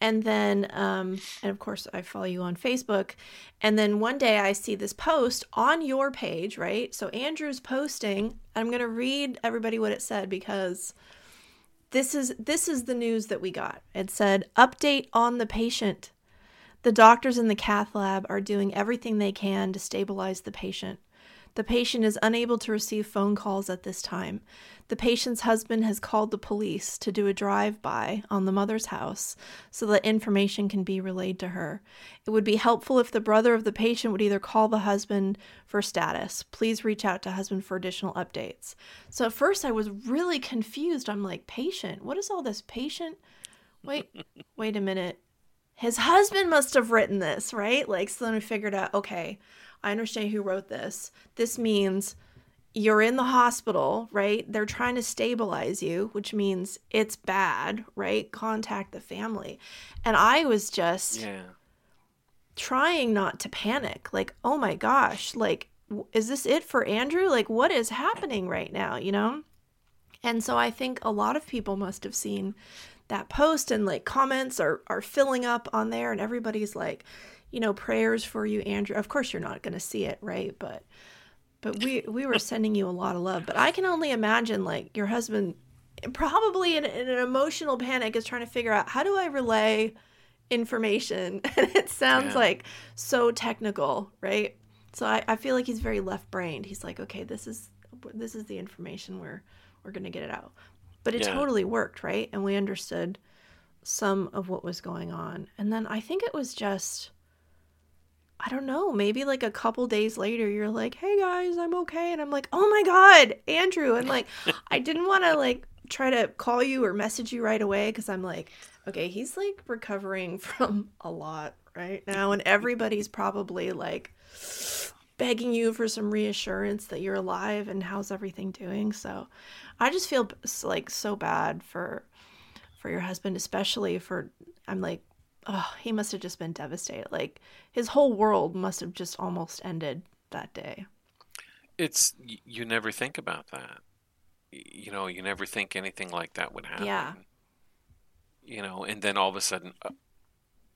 And then um and of course I follow you on Facebook. And then one day I see this post on your page, right? So Andrew's posting. I'm going to read everybody what it said because this is this is the news that we got. It said update on the patient. The doctors in the cath lab are doing everything they can to stabilize the patient. The patient is unable to receive phone calls at this time. The patient's husband has called the police to do a drive by on the mother's house so that information can be relayed to her. It would be helpful if the brother of the patient would either call the husband for status. Please reach out to husband for additional updates. So at first I was really confused. I'm like, patient? What is all this patient? Wait, wait a minute his husband must have written this, right? Like, so then we figured out, okay, I understand who wrote this. This means you're in the hospital, right? They're trying to stabilize you, which means it's bad, right? Contact the family. And I was just Yeah. trying not to panic. Like, oh my gosh, like, is this it for Andrew? Like, what is happening right now, you know? And so I think a lot of people must have seen that post and like comments are, are filling up on there and everybody's like, you know, prayers for you, Andrew. Of course you're not gonna see it, right? But but we we were sending you a lot of love. But I can only imagine like your husband probably in, in an emotional panic is trying to figure out how do I relay information and it sounds Yeah. like so technical right so I, I feel like he's very left brained he's like okay this is this is the information we're we're gonna get it out but it Yeah. totally worked right and we understood some of what was going on and then i think it was just i don't know maybe like a couple days later you're like hey guys i'm okay and i'm like oh my god andrew and like i didn't want to like try to call you or message you right away because i'm like okay he's like recovering from a lot right now and everybody's probably like begging you for some reassurance that you're alive and how's everything doing so i just feel like so bad for for your husband especially for i'm like oh he must have just been devastated like his whole world must have just almost ended that day It's you never think about that. You know, you never think anything like that would happen. Yeah. You know, and then all of a sudden, uh,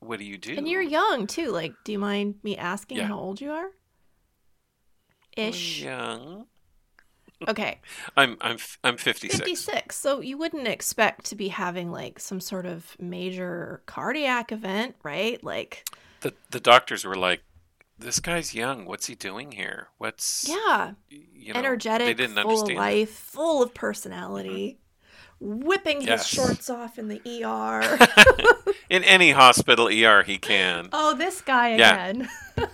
what do you do? and you're young too like do you mind me asking Yeah. how old you are I'm ish young. Okay I'm I'm I'm 56. 56 so you wouldn't expect to be having like some sort of major cardiac event right like The the doctors were like, this guy's young. What's he doing here? What's Yeah. you know, Energetic, They didn't full understand. of it. life, full of personality. Whipping his shorts off in the ER. In any hospital ER, he can. oh, this guy Yeah. again.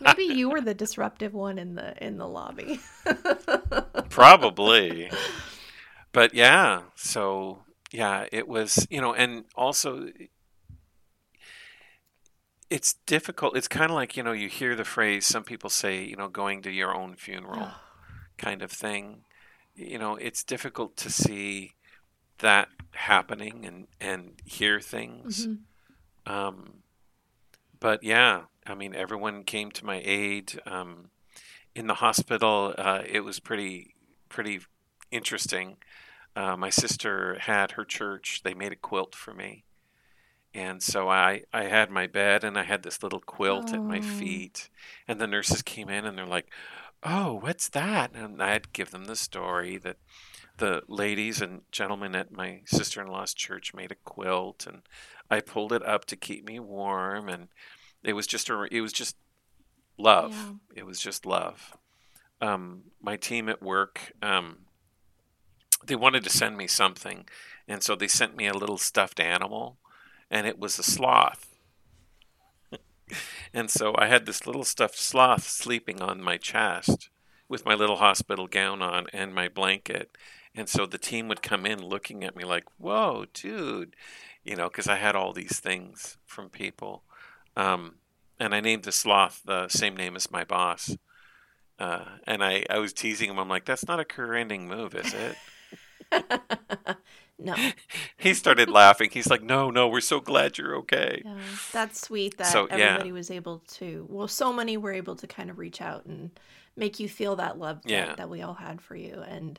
Maybe you were the disruptive one in the in the lobby. Probably. But yeah, so yeah, it was, you know, and also it's difficult. It's kind of like, you know, you hear the phrase, some people say, you know, going to your own funeral kind of thing. You know, it's difficult to see that happening and, and hear things. Mhm. Um, but yeah, I mean, everyone came to my aid. Um, in the hospital, uh, it was pretty, pretty interesting. Uh, my sister had her church. They made a quilt for me, and so I, I had my bed and I had this little quilt at my Oh. feet. And the nurses came in and they're like, "Oh, what's that?" And I'd give them the story that the ladies and gentlemen at my sister-in-law's church made a quilt and I pulled it up to keep me warm and it was just a it was just love. Yeah. It was just love. Um, my team at work um, they wanted to send me something and so they sent me a little stuffed animal and it was a sloth. and so I had this little stuffed sloth sleeping on my chest with my little hospital gown on and my blanket. And so the team would come in looking at me like, whoa, dude, you know, because I had all these things from people. Um, and I named the sloth the same name as my boss. Uh, and I, I was teasing him. I'm like, that's not a career ending move, is it? no. he started laughing. He's like, no, no, we're so glad you're okay. Yeah, that's sweet that So, yeah. everybody was able to. Well, so many were able to kind of reach out and make you feel that love that, Yeah. that we all had for you, and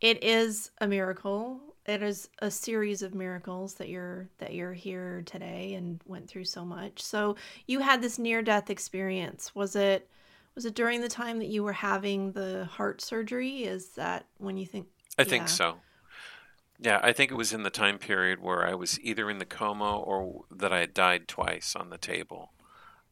it is a miracle. It is a series of miracles that you're that you're here today and went through so much. So you had this near death experience. Was it was it during the time that you were having the heart surgery? Is that when you think? I think so. Yeah, I think it was in the time period where I was either in the coma or that I had died twice on the table.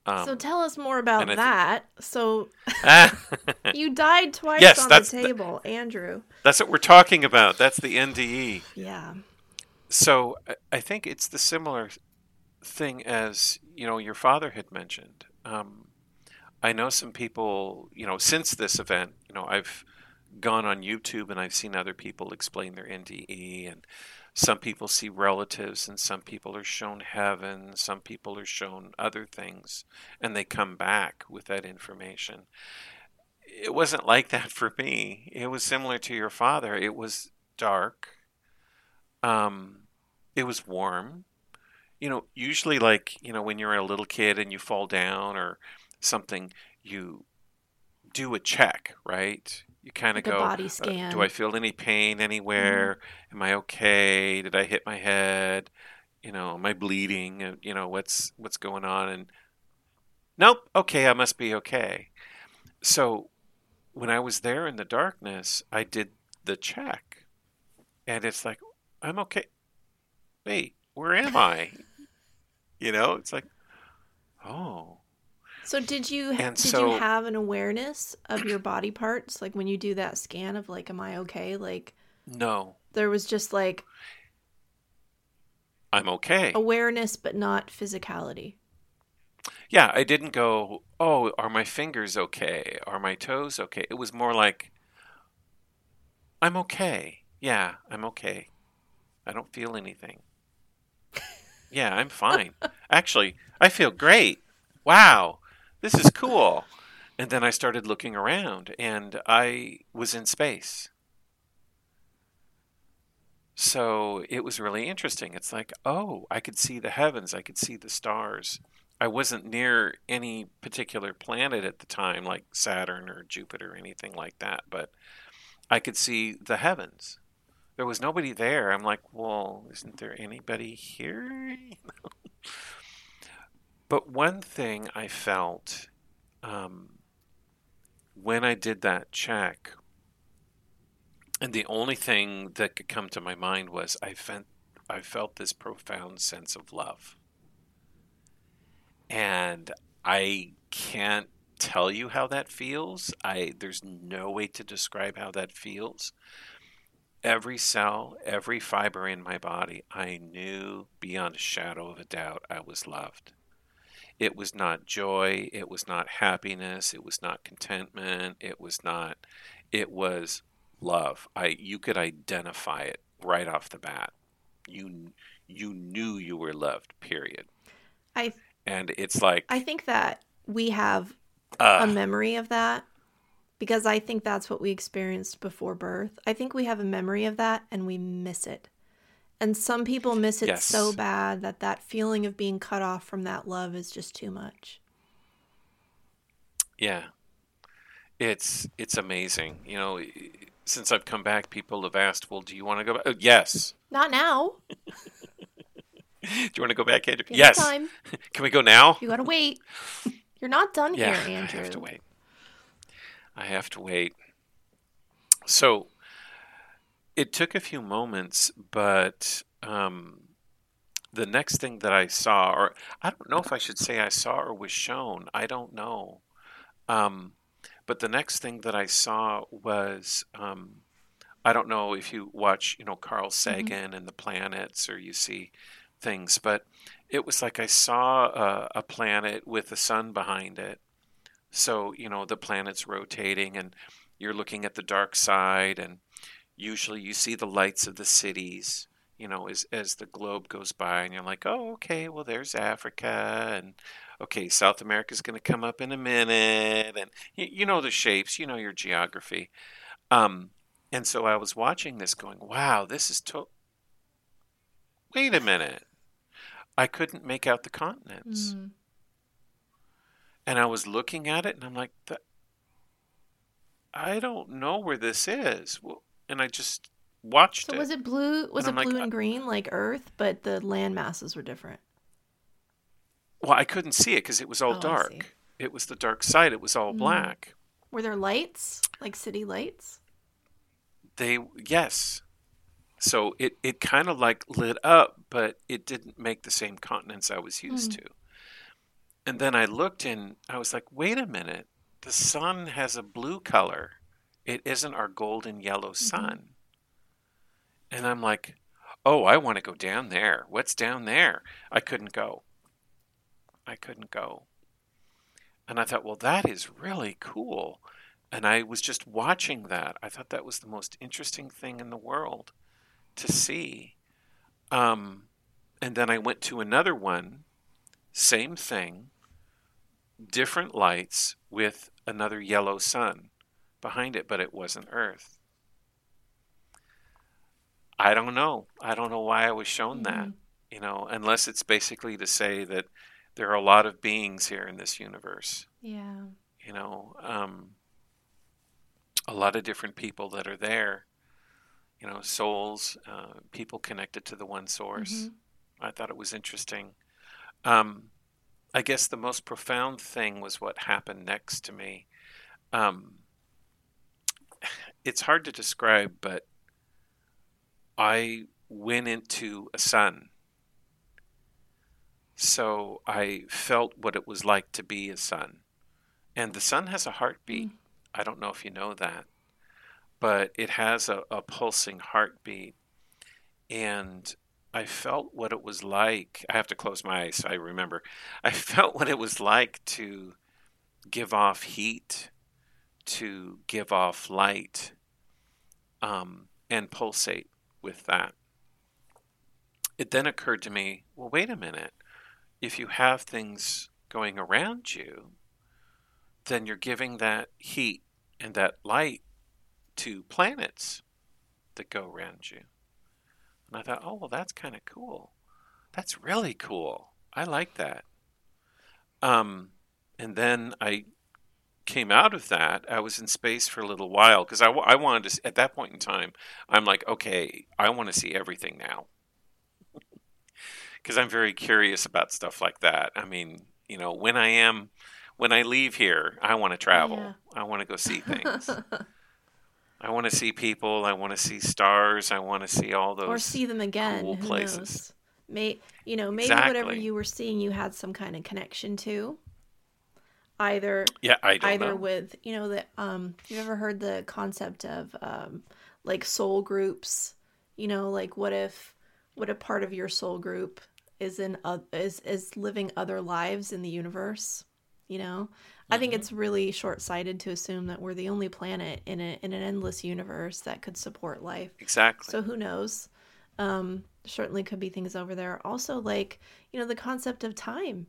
Um, so tell us more about and I thi- that. so ah, You died twice Yes, on the that's the- table, Andrew. that's what we're talking about. That's the NDE. Yeah. So I- I think it's the similar thing as you know your father had mentioned. Um, I know some people, you know, since this event, you know, I've gone on YouTube and I've seen other people explain their NDE, and some people see relatives, and some people are shown heaven, some people are shown other things, and they come back with that information. It wasn't like that for me. It was similar to your father. It was dark. Um, it was warm. You know, usually like, you know, when you're a little kid and you fall down or something, you do a check, right? You kind of Like go, body uh, do I feel any pain anywhere? Am I okay? Did I hit my head? You know, am I bleeding? Uh, You know, what's what's going on? And nope, okay, I must be okay. So when I was there in the darkness, I did the check. And it's like, I'm okay. Wait, where am I? you know, it's like, oh. So did you And did so- you have an awareness of your body parts like when you do that scan of like am I okay? Like No, there was just like I'm okay. awareness but not physicality. Yeah, I didn't go, oh, are my fingers okay? Are my toes okay? It was more like, I'm okay. Yeah, I'm okay. I don't feel anything. Yeah, I'm fine. Actually, I feel great. Wow, this is cool. And then I started looking around and I was in space. So it was really interesting. It's like, oh, I could see the heavens, I could see the stars. I wasn't near any particular planet at the time, like Saturn or Jupiter or anything like that, but I could see the heavens. There was nobody there. I'm like, well, isn't there anybody here? But one thing I felt um, when I did that check, and the only thing that could come to my mind was I felt I felt this profound sense of love and I can't tell you how that feels. I there's no way to describe how that feels. Every cell, every fiber in my body, I knew beyond a shadow of a doubt I was loved. It was not joy, it was not happiness, it was not contentment, it was not it was love. I you could identify it right off the bat. You you knew you were loved, period. I And it's like I think that we have uh, a memory of that because I think that's what we experienced before birth. I think we have a memory of that and we miss it. And some people miss it Yes. so bad that that feeling of being cut off from that love is just too much. Yeah. It's it's amazing. You know, since I've come back, people have asked, "Well, do you want to go back?" Oh, yes. Not now. Do you want to go back, Andrew? Give Yes. Time. Can we go now? You gotta wait. You're not done Yeah, here, Andrew. I have to wait. I have to wait. So it took a few moments, but um, the next thing that I saw, or I don't know if I should say I saw or was shown, I don't know. Um, but the next thing that I saw was um, I don't know if you watch, you know, Carl Sagan and the planets, or you see things, but it was like I saw a, a planet with the sun behind it. So, you know, the planet's rotating and you're looking at the dark side, and usually you see the lights of the cities, you know, as, as the globe goes by, and you're like, oh, okay, well, there's Africa, and okay, South America's going to come up in a minute, and you, you know the shapes, you know your geography. Um, and so I was watching this going, wow, this is to. Wait a minute. I couldn't make out the continents. Mm. And I was looking at it and I'm like, "That- I don't know where this is. Well, And I just watched So it. was it blue? Was And it I'm blue uh, and green like Earth, but the land masses were different? Well, I couldn't see it because it was all Oh, dark. It was the dark side. It was all Mm. black. Were there lights, like city lights? They, yes. So it, it kind of like lit up, but it didn't make the same continents I was used Mm. to. And then I looked and I was like, wait a minute. The sun has a blue color. It isn't our golden yellow sun. And I'm like, oh, I want to go down there. What's down there? I couldn't go. I couldn't go. And I thought, well, that is really cool. And I was just watching that. I thought that was the most interesting thing in the world to see. Um, and then I went to another one, same thing, different lights with another yellow sun behind it, but it wasn't Earth. I don't know. I don't know why I was shown that, Mhm. you know, unless it's basically to say that there are a lot of beings here in this universe Yeah. you know um, a lot of different people that are there you know souls uh, people connected to the one source Mhm. i thought it was interesting um, i guess the most profound thing was what happened next to me um, it's hard to describe but i went into a sun so i felt what it was like to be a sun and the sun has a heartbeat. Mm. I don't know if you know that, but it has a, a pulsing heartbeat. And I felt what it was like. I have to close my eyes so I remember. I felt what it was like to give off heat, to give off light, um, and pulsate with that. It then occurred to me well, wait a minute. If you have things going around you, then you're giving that heat and that light to planets that go around you. And I thought, oh, well, that's kind of cool. That's really cool. I like that. Um, and then I came out of that. I was in space for a little while because I, I wanted to, at that point in time, I'm like, okay, I want to see everything now. Because I'm very curious about stuff like that. I mean, you know, when I am when I leave here, I want to travel. Yeah. I want to go see things. I want to see people. I want to see stars. I want to see all those. or see them again. cool Who places. knows? May you know maybe whatever you were seeing, you had some kind of connection to. Either Yeah, I either know. with you know that um you've ever heard the concept of um like soul groups? You know like what if what a part of your soul group is in uh, is is living other lives in the universe? You know? I think Mhm. it's really short-sighted to assume that we're the only planet in a in an endless universe that could support life. Exactly. so who knows? Um certainly could be things over there. Also like you know the concept of time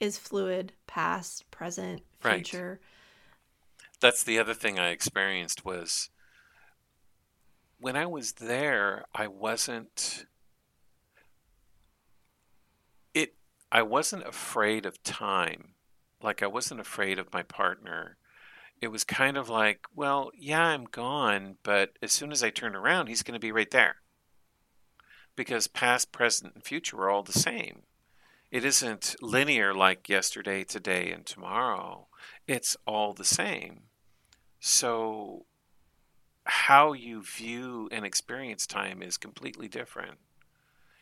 is fluid past present Right. future That's the other thing I experienced was when I was there, I wasn't it I wasn't afraid of time. Like I wasn't afraid of my partner. It was kind of like, well, yeah, I'm gone, but as soon as I turn around, he's going to be right there. Because past, present, and future are all the same. It isn't linear like yesterday, today, and tomorrow. It's all the same. So, how you view and experience time is completely different.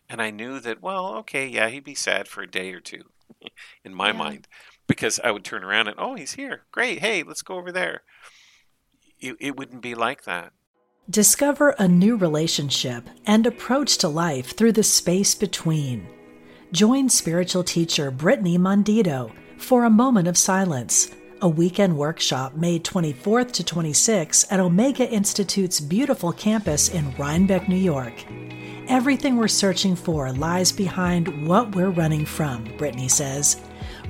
And I knew that, well, okay, yeah, he'd be sad for a day or two in my Yeah. mind because I would turn around and, oh, he's here. Great. Hey, let's go over there. It, it wouldn't be like that. Discover a new relationship and approach to life through the space between. Join spiritual teacher Brittany Mondito for a moment of silence, a weekend workshop May 24th to 26th at Omega Institute's beautiful campus in Rhinebeck, New York. Everything we're searching for lies behind what we're running from, Brittany says.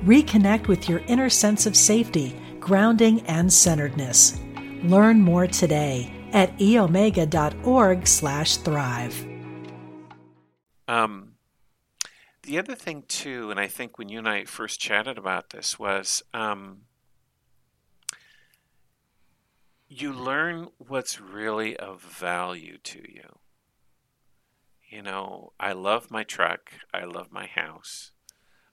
Reconnect with your inner sense of safety, grounding, and centeredness. Learn more today at eomega.org/thrive. Um, the other thing too, and I think when you and I first chatted about this was um, you learn what's really of value to you. You know, I love my truck. I love my house.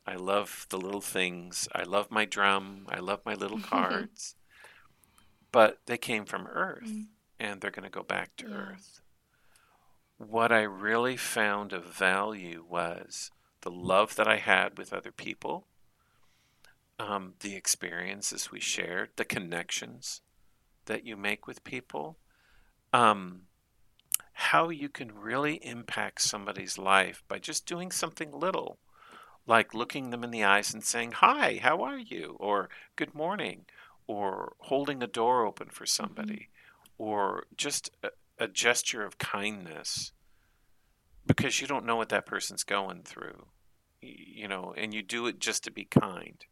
I love the little things. I love my drum. I love my little cards. but they came from Earth, Mm. and they're going to go back to Yeah. Earth what I really found of value was the love that I had with other people, um, the experiences we shared, the connections that you make with people, um, how you can really impact somebody's life by just doing something little, like looking them in the eyes and saying, Hi, how are you? or Good morning, or holding a door open for somebody, or just a, a gesture of kindness because you don't know what that person's going through you know and you do it just to be kind.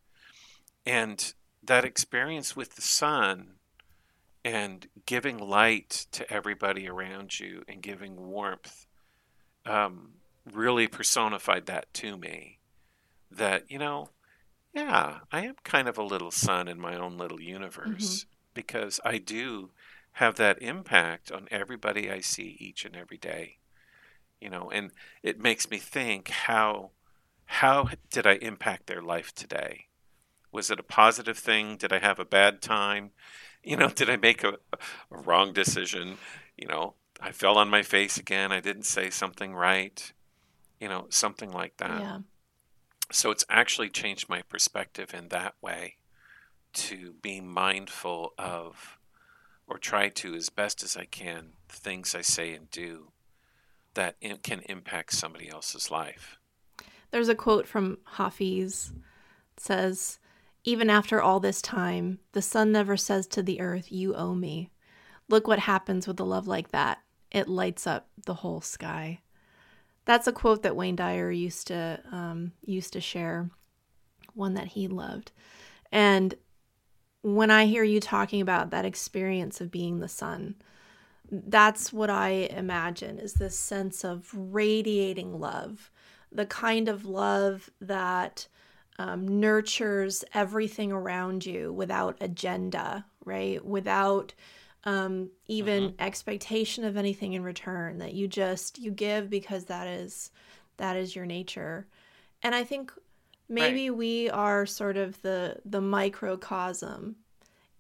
And that experience with the sun and giving light to everybody around you and giving warmth um, really personified that to me. That you know yeah i am kind of a little sun in my own little universe because i do have that impact on everybody I see each and every day. You know, and it makes me think how how did I impact their life today? Was it a positive thing? Did I have a bad time? You know, did I make a, a wrong decision? You know, I fell on my face again. I didn't say something right. You know, something like that. yeah So it's actually changed my perspective in that way to be mindful of, or try to, as best as I can, the things I say and do that can impact somebody else's life. There's a quote from Hafiz says, "Even after all this time, the sun never says to the earth, "You owe me." Look what happens with a love like that. It lights up the whole sky. That's a quote that Wayne Dyer used to um, used to share, one that he loved. And when I hear you talking about that experience of being the sun, that's what I imagine is this sense of radiating love, the kind of love that um, nurtures everything around you without agenda, right? Without um, even expectation of anything in return. That you just you give because that is that is your nature, and I think maybe we are sort of the the microcosm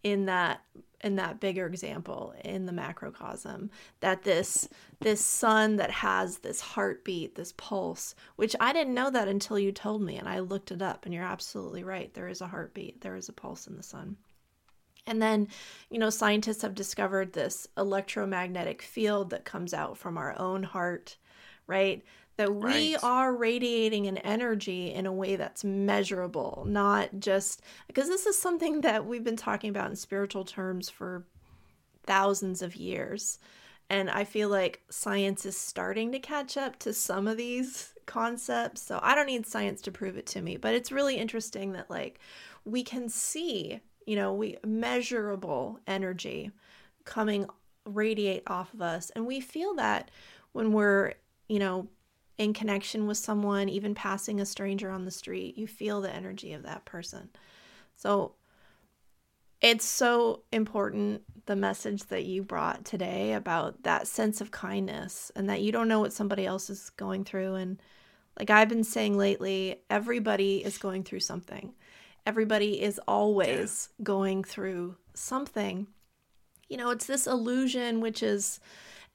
in that in that bigger example in the macrocosm that this this sun that has this heartbeat this pulse which i didn't know that until you told me and i looked it up and you're absolutely right there is a heartbeat there is a pulse in the sun. And then you know scientists have discovered this electromagnetic field that comes out from our own heart right that we right. are radiating an energy in a way that's measurable, not just because this is something that we've been talking about in spiritual terms for thousands of years. And I feel like science is starting to catch up to some of these concepts. So I don't need science to prove it to me, but it's really interesting that like we can see, you know, we measurable energy coming radiate off of us and we feel that when we're, you know, in connection with someone, even passing a stranger on the street, you feel the energy of that person. So it's so important the message that you brought today about that sense of kindness and that you don't know what somebody else is going through. And like I've been saying lately, everybody is going through something. Everybody is always yeah. going through something. You know, it's this illusion, which is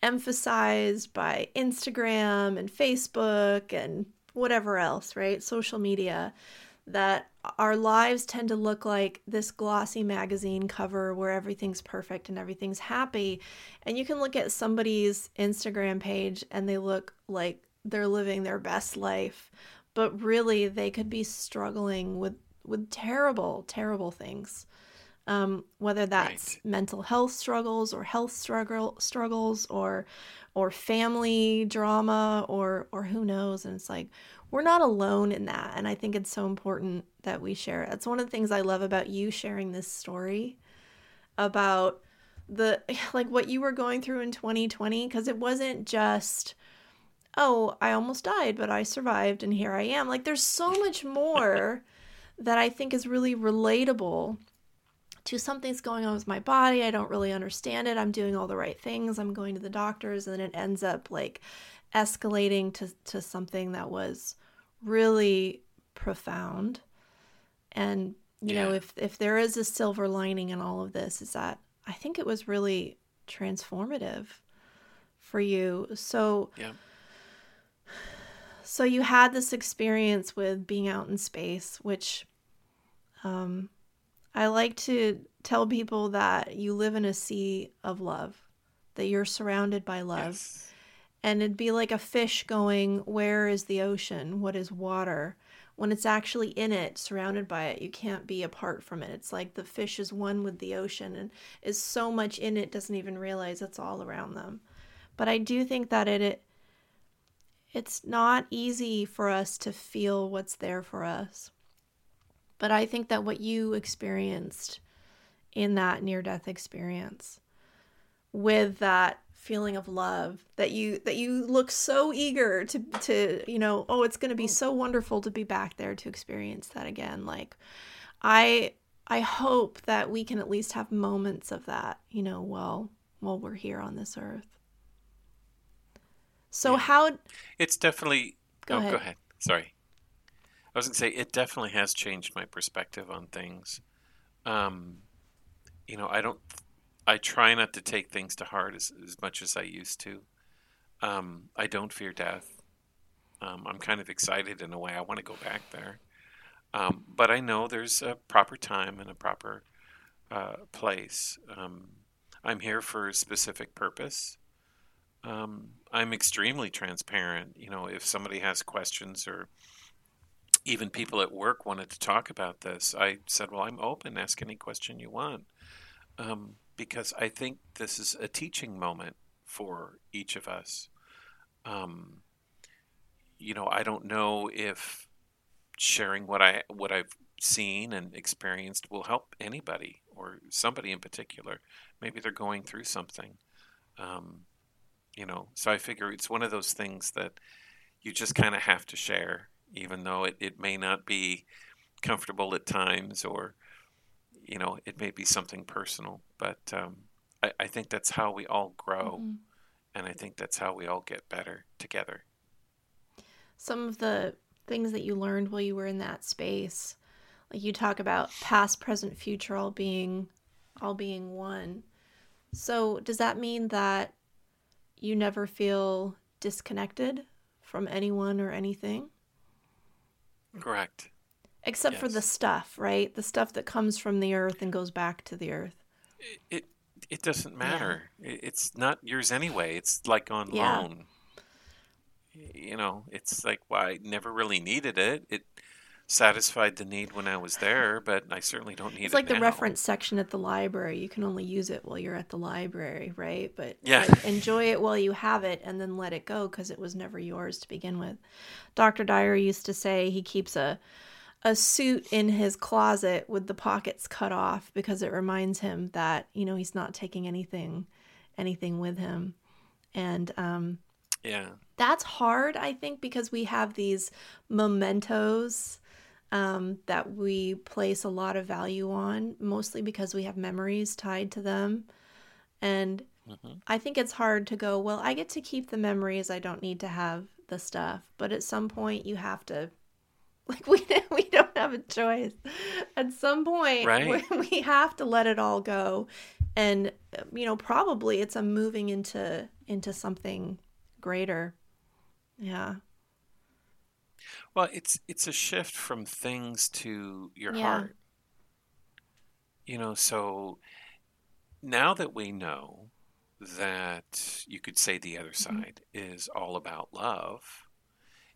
emphasized by Instagram and Facebook and whatever else, right? Social media, that our lives tend to look like this glossy magazine cover where everything's perfect and everything's happy. And you can look at somebody's Instagram page and they look like they're living their best life, but really they could be struggling with with terrible, terrible things um, whether that's right. mental health struggles or health struggle struggles or or family drama or or who knows. And it's like we're not alone in that. And i think it's so important that we share it. That's one of the things i love about you sharing this story about the like what you were going through in 2020 because it wasn't just oh i almost died but i survived and here i am. Like there's so much more that i think is really relatable to something's going on with my body. I don't really understand it. I'm doing all the right things. I'm going to the doctors, and then it ends up like escalating to, to something that was really profound. And you yeah. know, if if there is a silver lining in all of this, is that I think it was really transformative for you. So yeah. So you had this experience with being out in space, which um, I like to tell people that you live in a sea of love, that you're surrounded by love. Yes. And it'd be like a fish going, Where is the ocean? What is water? When it's actually in it, surrounded by it, you can't be apart from it. It's like the fish is one with the ocean and is so much in it, doesn't even realize it's all around them. But I do think that it, it it's not easy for us to feel what's there for us. But I think that what you experienced in that near death experience with that feeling of love that you that you look so eager to to you know oh it's going to be so wonderful to be back there to experience that again like i i hope that we can at least have moments of that you know while while we're here on this earth so yeah. how it's definitely go oh, ahead. go ahead sorry I was gonna say it definitely has changed my perspective on things. Um, you know, I don't. I try not to take things to heart as, as much as I used to. Um, I don't fear death. Um, I'm kind of excited in a way. I want to go back there, um, but I know there's a proper time and a proper uh, place. Um, I'm here for a specific purpose. Um, I'm extremely transparent. You know, if somebody has questions or even people at work wanted to talk about this. I said, Well, I'm open, ask any question you want. Um, because I think this is a teaching moment for each of us. Um, you know, I don't know if sharing what I what I've seen and experienced will help anybody or somebody in particular. Maybe they're going through something. Um, you know, so I figure it's one of those things that you just kind of have to share even though it, it may not be comfortable at times or you know it may be something personal but um, I, I, think that's how we all grow mm-hmm. and i think that's how we all get better together some of the things that you learned while you were in that space like you talk about past present future all being all being one. So, does that mean that you never feel disconnected from anyone or anything? Correct. Except for the stuff, right? The stuff that comes from the earth and goes back to the earth. It it, it doesn't matter. It, it's not yours anyway. It's like on Yeah. loan. You know, it's like well, I never really needed it. It satisfied the need when I was there, but I certainly don't need it. It's it like the reference section at the library. You can only use it while you're at the library, right? But Yeah. like, enjoy it while you have it and then let it go because it was never yours to begin with. Dr. Dyer used to say he keeps a a suit in his closet with the pockets cut off because it reminds him that, you know, he's not taking anything anything with him. And um Yeah. that's hard i think because we have these mementos um, that we place a lot of value on mostly because we have memories tied to them. And Mhm. i think it's hard to go well i get to keep the memories i don't need to have the stuff. But at some point you have to like we, we don't have a choice. At some point Right. we, we have to let it all go. And you know probably it's a moving into into something greater. Yeah Well, it's it's a shift from things to your Yeah. heart. You know, so now that we know that you could say the other Mm-hmm. side is all about love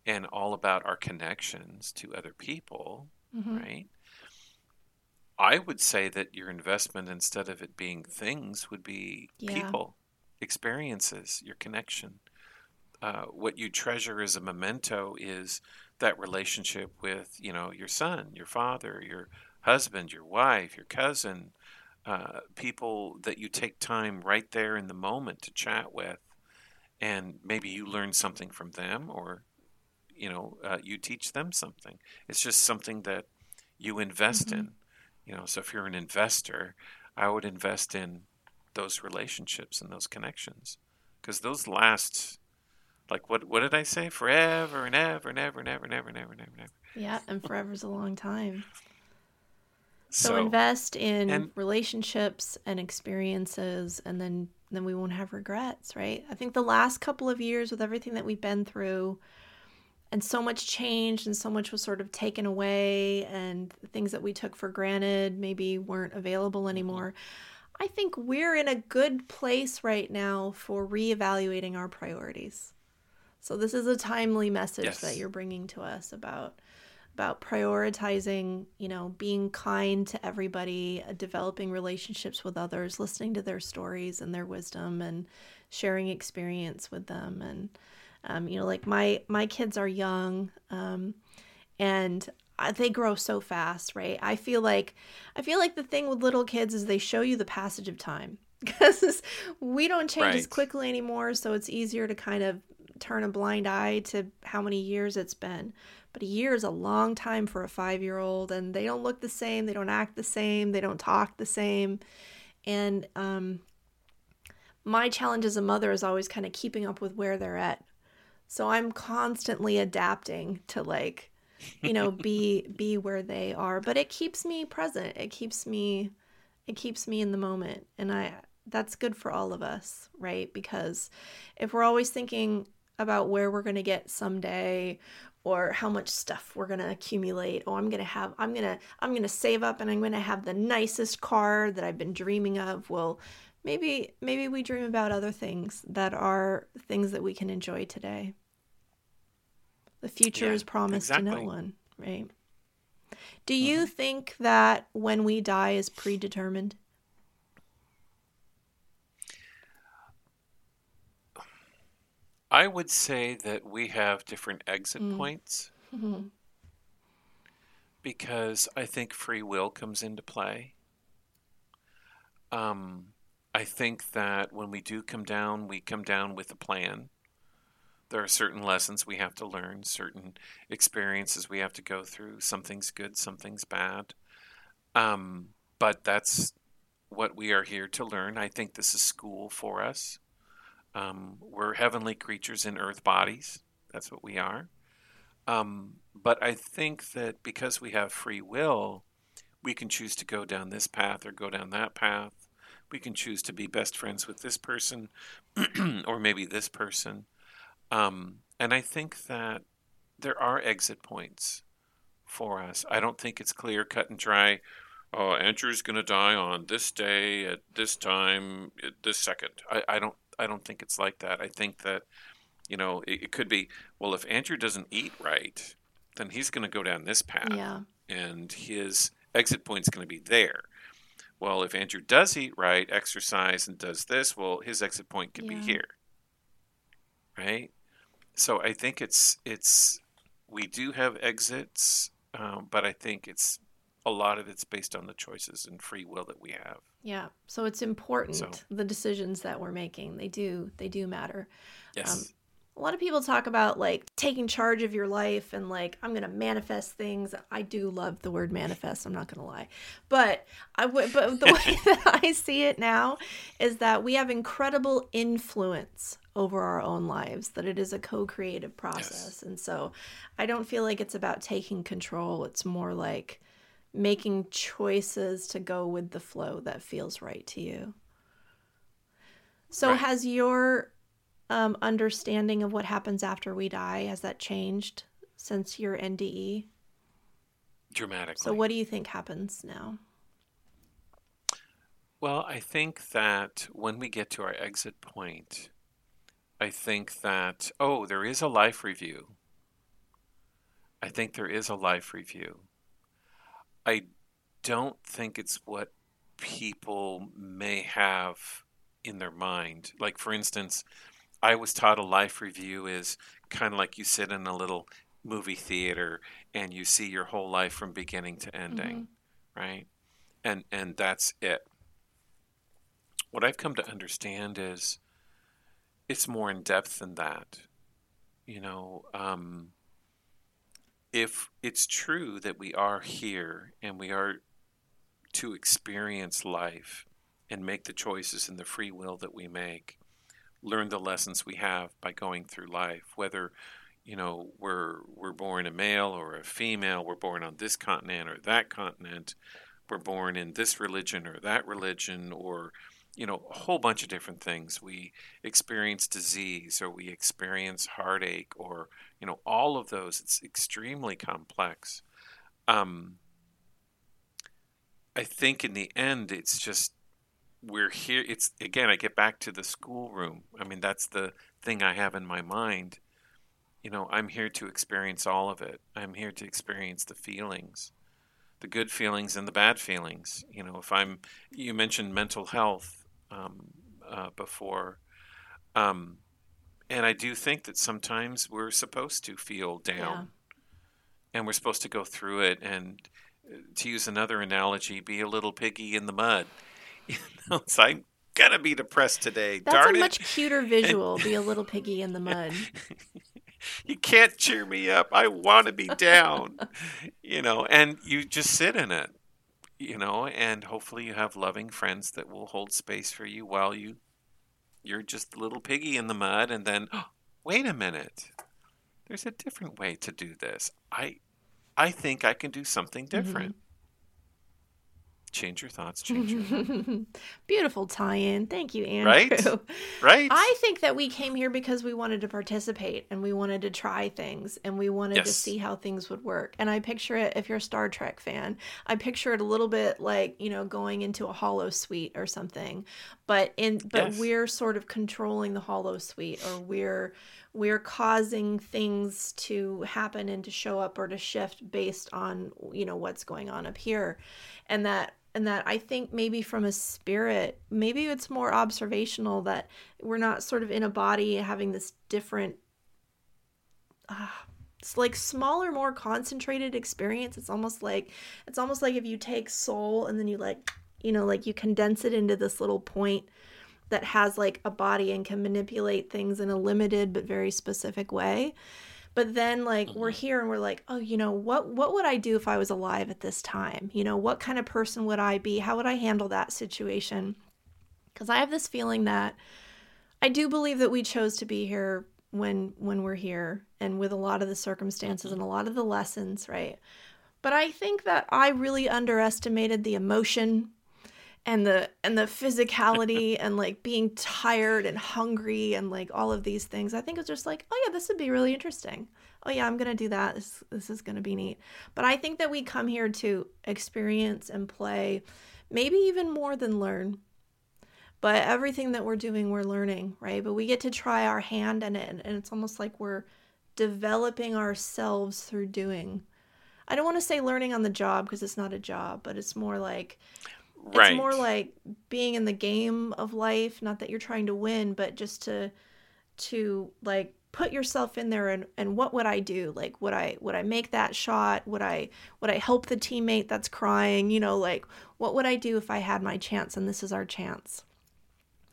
and all about our connections to other people, Mhm. right? I would say that your investment, instead of it being things, would be Yeah. people, experiences, your connection. Uh, what you treasure as a memento is that relationship with, you know, your son, your father, your husband, your wife, your cousin, uh, people that you take time right there in the moment to chat with, and maybe you learn something from them, or you know, uh, you teach them something. It's just something that you invest Mhm. in. You know, so if you're an investor, I would invest in those relationships and those connections because those last. Like what? What did I say? Forever and ever and ever and ever and ever and ever and ever and ever. yeah and forever's a long time so, So, invest in and- relationships and experiences and then then we won't have regrets right i think the last couple of years with everything that we've been through and so much changed and so much was sort of taken away and things that we took for granted maybe weren't available mm-hmm. anymore i think we're in a good place right now for reevaluating our priorities so this is a timely message that you're bringing to us about about prioritizing, you know, being kind to everybody, uh, developing relationships with others, listening to their stories and their wisdom, and sharing experience with them. And um, you know, like my my kids are young, um, and uh, they grow so fast, right? I feel like I feel like the thing with little kids is they show you the passage of time because we don't change as quickly anymore, so it's easier to kind of turn a blind eye to how many years it's been. But a year is a long time for a five year old, and they don't look the same, they don't act the same, they don't talk the same. And um, my challenge as a mother is always kind of keeping up with where they're at. So I'm constantly adapting to like, you know, be be where they are. But it keeps me present. It keeps me it keeps me in the moment. And I that's good for all of us, right? Because if we're always thinking about where we're going to get someday or how much stuff we're going to accumulate. Oh i'm going to have i'm going to i'm going to save up and i'm going to have the nicest car that i've been dreaming of. Well maybe maybe we dream about other things that are things that we can enjoy today. The future Yeah, is promised to no one right? Do you mm-hmm. think that when we die is predetermined I would say that we have different exit Mm. points Mhm. because I think free will comes into play. Um, I think that when we do come down, we come down with a plan. There are certain lessons we have to learn, certain experiences we have to go through. Something's good, something's bad. Um, but that's what we are here to learn. I think this is school for us. Um, we're heavenly creatures in earth bodies. That's what we are. Um, but I think that because we have free will, we can choose to go down this path or go down that path. We can choose to be best friends with this person or maybe this person. Um, and I think that there are exit points for us. I don't think it's clear, cut and dry. Oh, Andrew's going to die on this day at this time, at this second. I, I don't. I don't think it's like that. I think that, you know, it, it could be. Well, if Andrew doesn't eat right, then he's going to go down this path, Yeah. and his exit point is going to be there. Well, if Andrew does eat right, exercise, and does this, well, his exit point could Yeah. be here, right? So I think it's it's we do have exits, um, but I think it's a lot of it's based on the choices and free will that we have. Yeah. So it's important So- the decisions that we're making. They do they do matter. Yes. Um, A lot of people talk about like taking charge of your life and like I'm going to manifest things. I do love the word manifest, I'm not going to lie. But I would but the way that I see it now is that we have incredible influence over our own lives that it is a co-creative process. And so I don't feel like it's about taking control. It's more like making choices to go with the flow that feels right to you. So Right. has your um, understanding of what happens after we die has that changed since your NDE? Dramatically. So what do you think happens now? Well, I think that when we get to our exit point, I think that, oh, there is a life review. I think there is a life review. I don't think it's what people may have in their mind. Like, for instance, I was taught a life review is kind of like you sit in a little movie theater and you see your whole life from beginning to ending, right? And and that's it. What I've come to understand is it's more in depth than that. You know, um, if it's true that we are here and we are to experience life and make the choices and the free will that we make, learn the lessons we have by going through life, whether you know we're we're born a male or a female, we're born on this continent or that continent, we're born in this religion or that religion or you know a whole bunch of different things. We experience disease or we experience heartache or you know all of those. It's extremely complex. Um, i think in the end it's just we're here it's again i get back to the schoolroom. I mean that's the thing i have in my mind. You know i'm here to experience all of it. I'm here to experience the feelings the good feelings and the bad feelings. You know if i'm you mentioned mental health um, uh, before um, and i do think that sometimes we're supposed to feel down Yeah. and we're supposed to go through it and uh, to use another analogy be a little piggy in the mud you know it's i'm gonna be depressed today That's darn a it much cuter visual. Be a little piggy in the mud. you can't cheer me up. I want to be down. you know, and you just sit in it, you know, and hopefully you have loving friends that will hold space for you while you you're just a little piggy in the mud and then oh, wait a minute. There's a different way to do this. I I think I can do something mm-hmm. different. Change your thoughts, change your. Beautiful tie-in. Thank you, Andrew. Right? Right? I think that we came here because we wanted to participate and we wanted to try things and we wanted to see how things would work. And I picture it, if you're a Star Trek fan, I picture it a little bit like, you know, going into a holosuite or something. But in but Yes. we're sort of controlling the holosuite or we're we're causing things to happen and to show up or to shift based on, you know, what's going on up here. And that and that I think maybe from a spirit, maybe it's more observational that we're not sort of in a body having this different, uh, it's like smaller, more concentrated experience. It's almost like it's almost like if you take soul and then you like, you know, like you condense it into this little point that has like a body and can manipulate things in a limited but very specific way but then like we're mm-hmm. here and we're like oh you know what what would i do if i was alive at this time? You know what kind of person would i be? How would i handle that situation? Because i have this feeling that i do believe that we chose to be here when when we're here and with a lot of the circumstances and a lot of the lessons right? But I think that I really underestimated the emotion and the and the physicality and like being tired and hungry and like all of these things. I think it's just like, oh yeah, this would be really interesting. Oh yeah, I'm gonna do that. This this is gonna be neat. But I think that we come here to experience and play, maybe even more than learn. But everything that we're doing, we're learning, right? But we get to try our hand in it, and it's almost like we're developing ourselves through doing. I don't want to say learning on the job because it's not a job, but it's more like Right. it's more like being in the game of life, not that you're trying to win, but just to to like put yourself in there and, and what would I do? Like would I would I make that shot? Would I would I help the teammate that's crying? You know, like what would I do if I had my chance and this is our chance?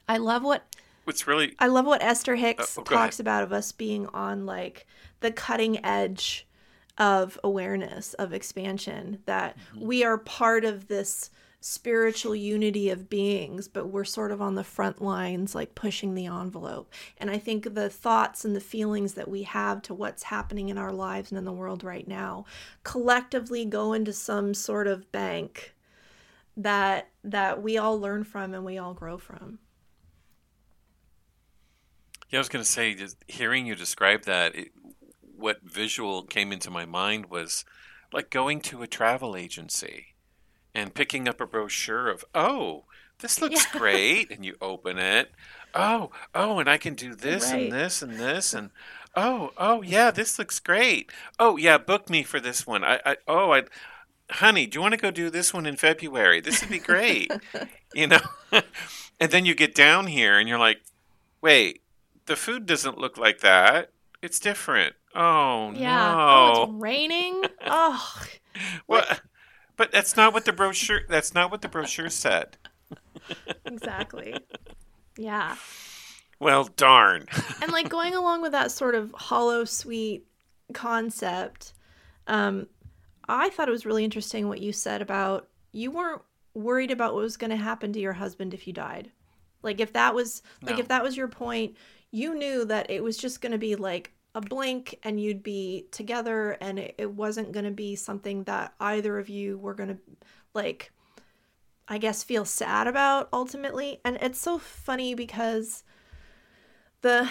I love what What's really I love what Esther Hicks Oh, go ahead. talks about of us being on like the cutting edge of awareness of expansion that Mm-hmm. we are part of this spiritual unity of beings but we're sort of on the front lines like pushing the envelope. And i think the thoughts and the feelings that we have to what's happening in our lives and in the world right now collectively go into some sort of bank that that we all learn from and we all grow from. Yeah, I was going to say, just hearing you describe that, it, what visual came into my mind was like going to a travel agency and picking up a brochure of, oh, this looks Yeah. great, and you open it. Oh, oh, and I can do this Right. and this and this and oh, oh yeah, this looks great. Oh yeah, book me for this one. I, I oh, I, honey, do you want to go do this one in February? This would be great. you know, and then you get down here and you're like, wait, the food doesn't look like that. It's different. Oh Yeah. no. Oh, it's raining. oh, well, but that's not what the brochure. That's not what the brochure said. exactly. Yeah. Well, darn. And like going along with that sort of holosuite concept, um, I thought it was really interesting what you said about you weren't worried about what was going to happen to your husband if you died. Like if that was like No. if that was your point, you knew that it was just going to be like a blink and you'd be together and it, it wasn't going to be something that either of you were going to like I guess feel sad about ultimately. And it's so funny because the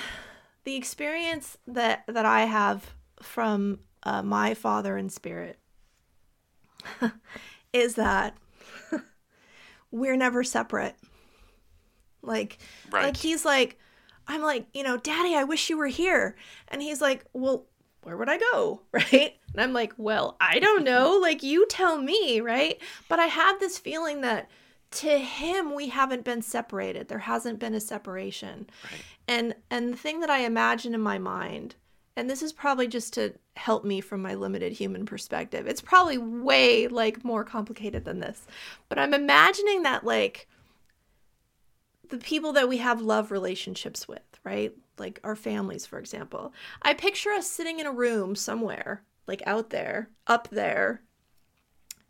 the experience that that I have from uh, my father in spirit is that we're never separate. Like Right. like he's like I'm like, you know, daddy, I wish you were here. And he's like, well, where would I go? Right? And I'm like, well, I don't know. Like, you tell me, right? But I have this feeling that to him, we haven't been separated. There hasn't been a separation. Right. And and the thing that I imagine in my mind, and this is probably just to help me from my limited human perspective. It's probably way like more complicated than this. But I'm imagining that like the people that we have love relationships with, right? Like our families, for example. I picture us sitting in a room somewhere, like out there, up there,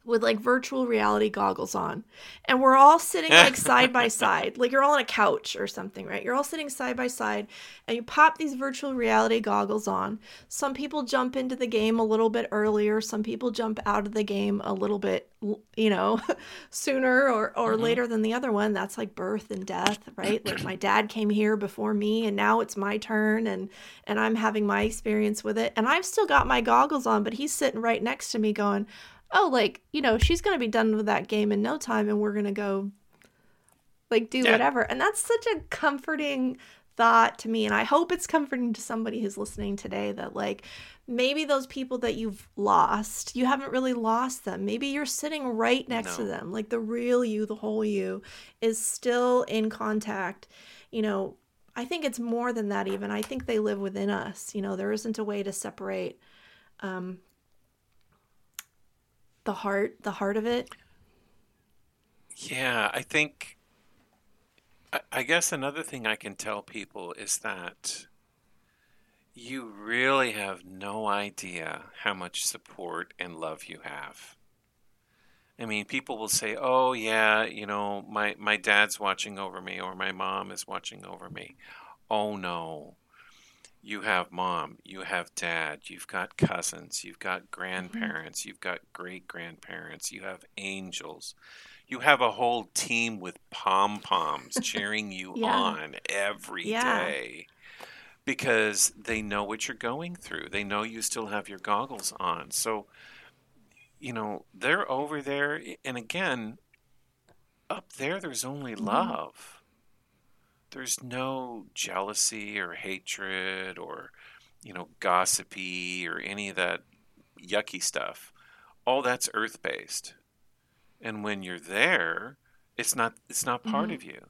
with like virtual reality goggles on. And we're all sitting like side by side. Like you're all on a couch or something, right? You're all sitting side by side and you pop these virtual reality goggles on. Some people jump into the game a little bit earlier, some people jump out of the game a little bit, you know, sooner or or mm-hmm. later than the other one. That's like birth and death, right? Like my dad came here before me and now it's my turn and and I'm having my experience with it. And I've still got my goggles on, but he's sitting right next to me going, "Oh, like, you know, she's going to be done with that game in no time and we're going to go like do Yeah. whatever." And that's such a comforting thought to me and I hope it's comforting to somebody who's listening today that like maybe those people that you've lost, you haven't really lost them. Maybe you're sitting right next to them. Like the real you, the whole you is still in contact. You know, I think it's more than that even. I think they live within us. You know, there isn't a way to separate um the heart, the heart of it. Yeah, I think. I, guess another thing I can tell people is that you really have no idea how much support and love you have. I mean, people will say, "Oh yeah, you know, my my dad's watching over me or my mom is watching over me." Oh no. You have mom, you have dad, you've got cousins, you've got Mm-hmm. grandparents, you've got great grandparents, you have angels. You have a whole team with pom poms cheering you Yeah. on every day Yeah. because they know what you're going through. They know you still have your goggles on. So, you know, they're over there. And again, up there, there's only Mhm. love. There's no jealousy or hatred or, you know, gossipy or any of that yucky stuff. All that's earth based. And when you're there, it's not it's not part Mhm. of you.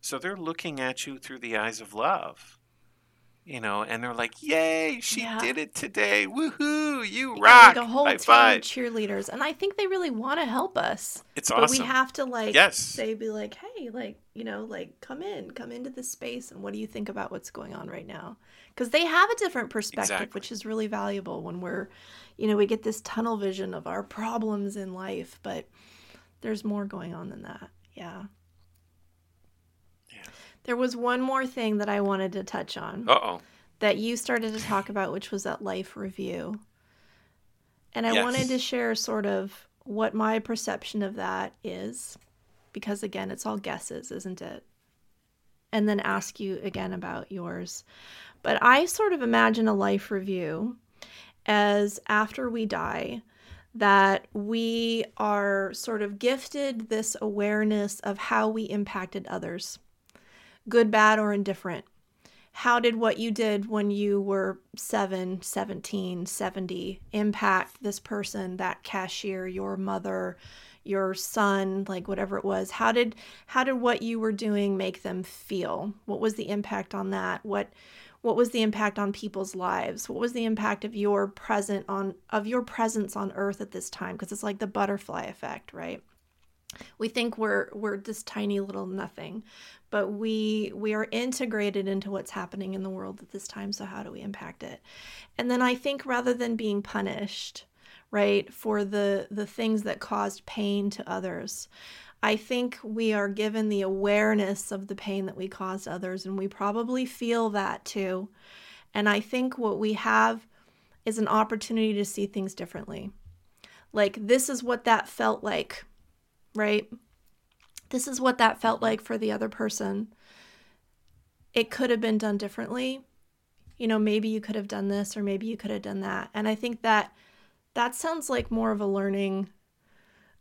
So they're looking at you through the eyes of love. You know, and they're like, "Yay, she Yeah. did it today! Woohoo! You Yeah, rock! like a whole High team of cheerleaders. And I think they really want to help us. It's But awesome. we have to like Yes. say be like, hey, like, you know, like come in, come into this space and what do you think about what's going on right now? Because they have a different perspective, Exactly. which is really valuable when we're, you know, we get this tunnel vision of our problems in life, but there's more going on than that. Yeah. There was one more thing that I wanted to touch on Uh oh. that you started to talk about, which was that life review. And I wanted to share sort of what my perception of that is, because again, it's all guesses, isn't it? And then ask you again about yours. But I sort of imagine a life review as after we die, that we are sort of gifted this awareness of how we impacted others, good, bad, or indifferent? How did what you did when you were 7 17 70 impact this person that cashier your mother your son like whatever it was? How did how did what you were doing make them feel? What was the impact on that? What what was the impact on people's lives? What was the impact of your present on of your presence on earth at this time? Because it's like the butterfly effect right we think we're we're this tiny little nothing but we we are integrated into what's happening in the world at this time so how do we impact it? And then i think rather than being punished right for the the things that caused pain to others i think we are given the awareness of the pain that we caused others and we probably feel that too. And i think what we have is an opportunity to see things differently. Like this is what that felt like right this is what that felt like for the other person. It could have been done differently. You know, maybe you could have done this or maybe you could have done that. And I think that that sounds like more of a learning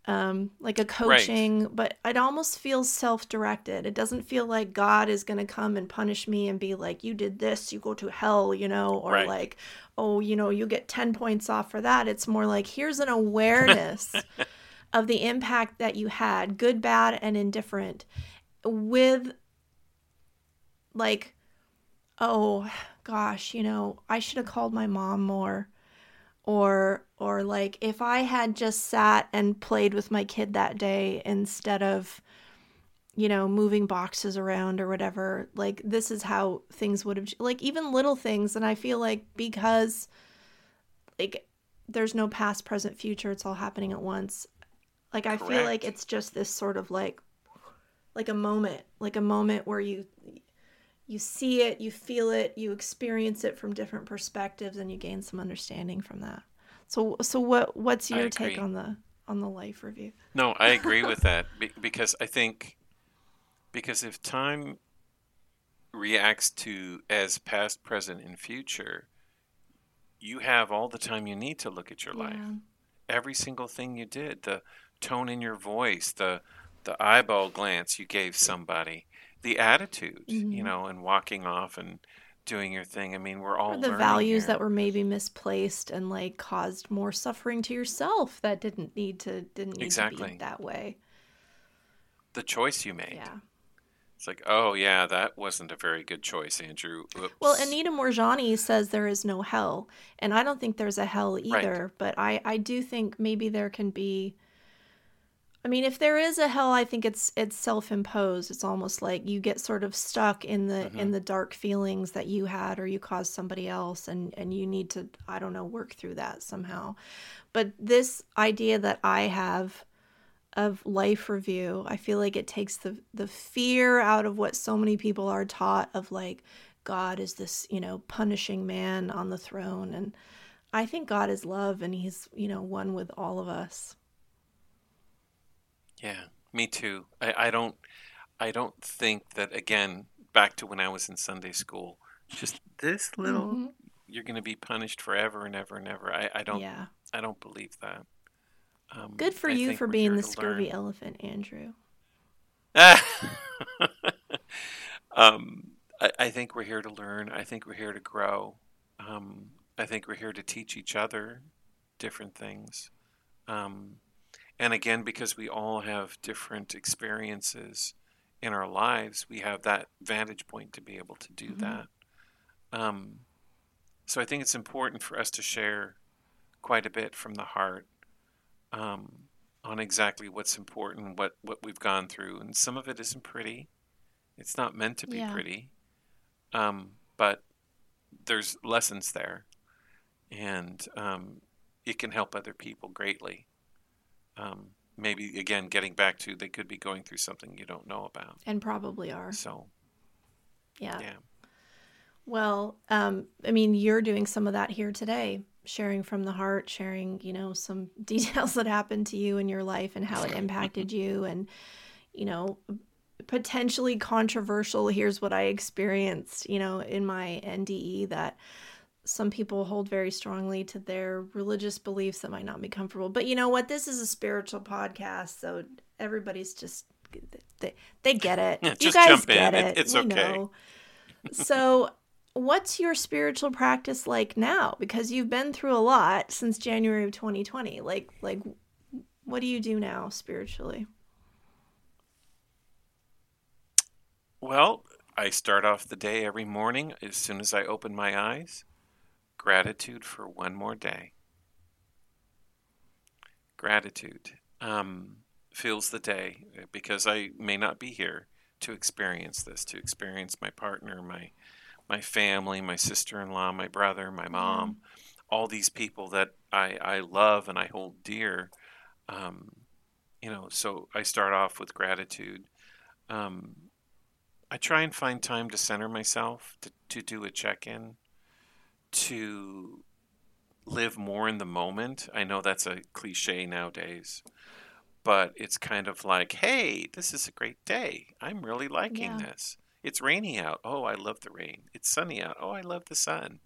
um like a coaching, but it almost feels self-directed. It doesn't feel like God is going to come and punish me and be like you did this, you go to hell, you know, or Right. like oh, you know, you get 10 points off for that. It's more like here's an awareness of the impact that you had, good, bad, and indifferent, with like, oh gosh, you know, I should have called my mom more. Or, or like if I had just sat and played with my kid that day instead of, you know, moving boxes around or whatever, like this is how things would have, like even little things. And I feel like because, like, there's no past, present, future, it's all happening at once like i feel like it's just this sort of like like a moment like a moment where you you see it you feel it you experience it from different perspectives and you gain some understanding from that. So so what what's your take on the on the life review? No, I agree with that because I think because if time reacts to as past, present, and future, you have all the time you need to look at your life. Every single thing you did, the tone in your voice, the the eyeball glance you gave somebody, the attitude, you Mhm. know, and walking off and doing your thing. I mean, we're all or the values here. that were maybe misplaced and like caused more suffering to yourself that didn't need to didn't need to Exactly. be that way the choice you made. yeah It's like, oh yeah, that wasn't a very good choice, Andrew. Oops. Well, Anita Moorjani says there is no hell, and I don't think there's a hell either. But I, I do think maybe there can be. I mean, if there is a hell, I think it's it's self imposed. It's almost like you get sort of stuck in the in mm-hmm. the dark feelings that you had, or you caused somebody else, and and you need to I don't know work through that somehow. But this idea that I have of life review, I feel like it takes the the fear out of what so many people are taught of like God is this, you know, punishing man on the throne. And I think God is love and he's, you know, one with all of us. Yeah, me too. I, I don't I don't think that again, back to when I was in Sunday school, just this little mm-hmm. you're gonna be punished forever and ever and ever. I, I don't yeah. I don't believe that. Um, Good for I you for being the scurvy learn. elephant, Andrew. um, I, I, think we're here to learn. I think we're here to grow. Um, I think we're here to teach each other different things. Um, and again, because we all have different experiences in our lives, we have that vantage point to be able to do mm-hmm. that. Um, so I think it's important for us to share quite a bit from the heart um, on exactly what's important, what what we've gone through, and some of it isn't pretty. It's not meant to be yeah. pretty, um, but there's lessons there, and um, it can help other people greatly. Um, maybe again, getting back to they could be going through something you don't know about, and probably are. So, yeah. Yeah. Well, um, I mean, you're doing some of that here today sharing from the heart, sharing, you know, some details that happened to you in your life and how it impacted you and you know, potentially controversial, here's what I experienced, you know, in my NDE that some people hold very strongly to their religious beliefs that might not be comfortable. But you know what? This is a spiritual podcast, so everybody's just they, they get it. Yeah, you guys get in. it. It's we okay. Know. So what's your spiritual practice like now because you've been through a lot since January of 2020 like like what do you do now spiritually well I start off the day every morning as soon as I open my eyes gratitude for one more day gratitude um, fills the day because I may not be here to experience this to experience my partner my my family, my sister in law, my brother, my mom, mm. all these people that I, I love and I hold dear. Um, you know, so I start off with gratitude. Um, I try and find time to center myself, to, to do a check in, to live more in the moment. I know that's a cliche nowadays, but it's kind of like, hey, this is a great day. I'm really liking yeah. this. It's rainy out. Oh, I love the rain. It's sunny out. Oh, I love the sun.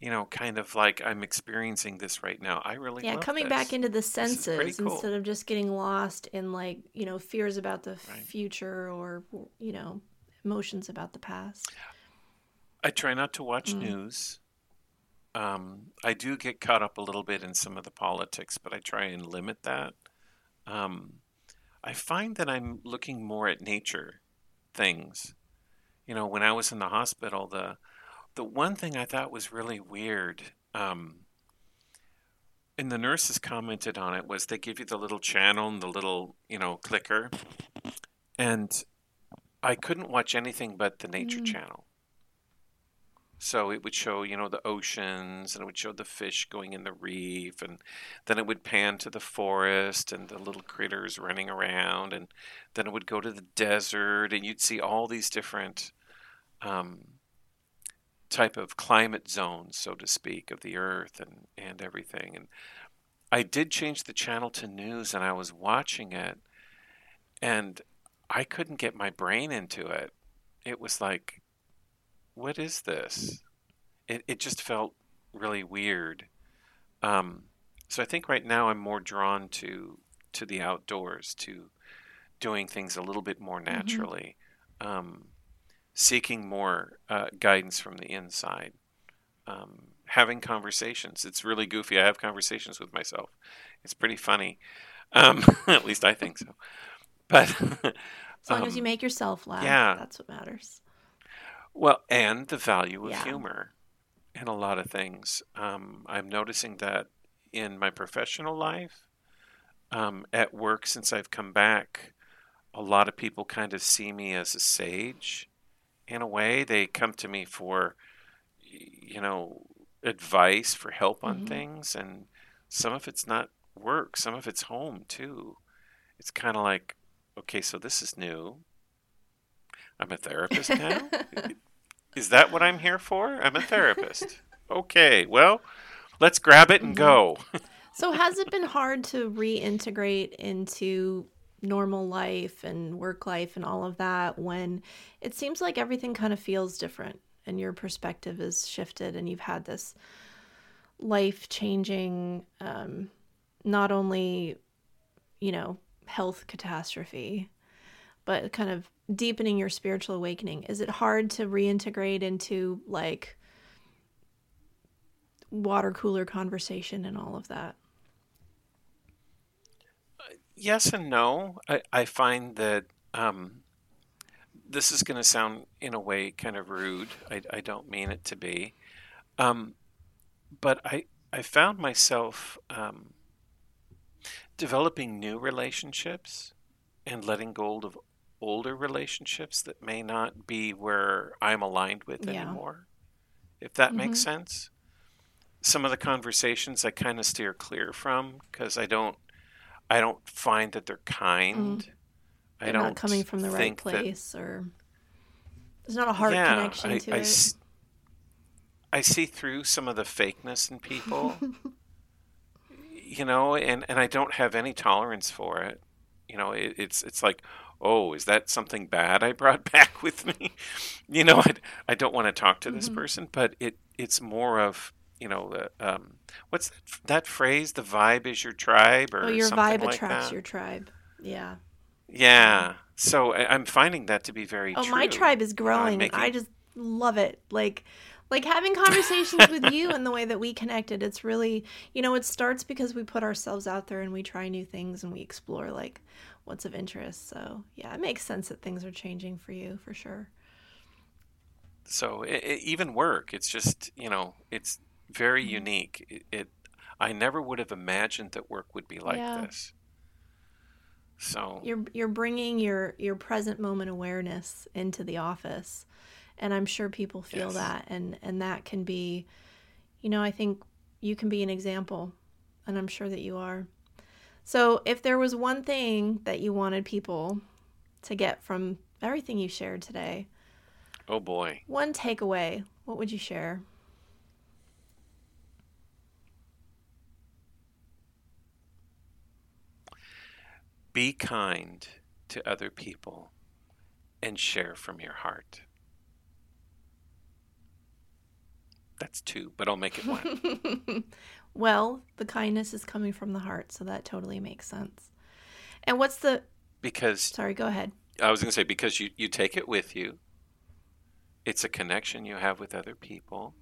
You know, kind of like I'm experiencing this right now. I really yeah, coming this. back into the senses cool. instead of just getting lost in like you know fears about the right. future or you know emotions about the past. I try not to watch mm. news. Um, I do get caught up a little bit in some of the politics, but I try and limit that. Um, I find that I'm looking more at nature things you know, when I was in the hospital, the the one thing I thought was really weird, um, and the nurses commented on it, was they give you the little channel and the little, you know, clicker, and I couldn't watch anything but the nature mm. channel. So it would show, you know, the oceans and it would show the fish going in the reef and then it would pan to the forest and the little critters running around and then it would go to the desert and you'd see all these different um, type of climate zones, so to speak, of the earth and, and everything. And I did change the channel to news and I was watching it and I couldn't get my brain into it. It was like what is this? It, it just felt really weird. Um, so I think right now I'm more drawn to to the outdoors, to doing things a little bit more mm-hmm. naturally, mm-hmm. um, seeking more uh, guidance from the inside, um, having conversations. It's really goofy. I have conversations with myself. It's pretty funny. Um, at least I think so. But as long as you um, make yourself laugh, yeah, that's what matters. Well, and the value of yeah. humor in a lot of things. Um, I'm noticing that in my professional life, um, at work, since I've come back, a lot of people kind of see me as a sage in a way. They come to me for, you know, advice, for help on mm-hmm. things. And some of it's not work, some of it's home too. It's kind of like, okay, so this is new. I'm a therapist now. Is that what I'm here for? I'm a therapist. okay, well, let's grab it and go. so, has it been hard to reintegrate into normal life and work life and all of that when it seems like everything kind of feels different and your perspective is shifted and you've had this life changing, um, not only, you know, health catastrophe, but kind of deepening your spiritual awakening? Is it hard to reintegrate into like water cooler conversation and all of that? Yes and no. I, I find that um, this is going to sound, in a way, kind of rude. I, I don't mean it to be. Um, but I, I found myself um, developing new relationships and letting go of older relationships that may not be where I'm aligned with yeah. anymore. If that mm-hmm. makes sense. Some of the conversations I kind of steer clear from because I don't I don't find that they're kind. Mm. They're I don't not coming from the right place that, or there's not a hard yeah, connection I, to I, it. I see through some of the fakeness in people. you know, and, and I don't have any tolerance for it. You know, it, it's it's like, oh, is that something bad I brought back with me? you know, I, I don't want to talk to this mm-hmm. person, but it it's more of you know, uh, um, what's that, that, phrase? The vibe is your tribe, or oh, your vibe like attracts that? your tribe. Yeah. Yeah. So I, am finding that to be very. Oh, true. my tribe is growing. Making... I just love it. Like like having conversations with you and the way that we connected it's really you know it starts because we put ourselves out there and we try new things and we explore like what's of interest so yeah it makes sense that things are changing for you for sure so it, it, even work it's just you know it's very mm-hmm. unique. It, it, I never would have imagined that work would be like yeah. this. So you're you're bringing your your present moment awareness into the office, and I'm sure people feel yes. that, and and that can be, you know, I think you can be an example, and I'm sure that you are. So if there was one thing that you wanted people to get from everything you shared today, oh boy, one takeaway, what would you share? Be kind to other people and share from your heart. That's two, but I'll make it one. well, the kindness is coming from the heart, so that totally makes sense. And what's the because sorry, go ahead. I was going to say because you you take it with you. It's a connection you have with other people,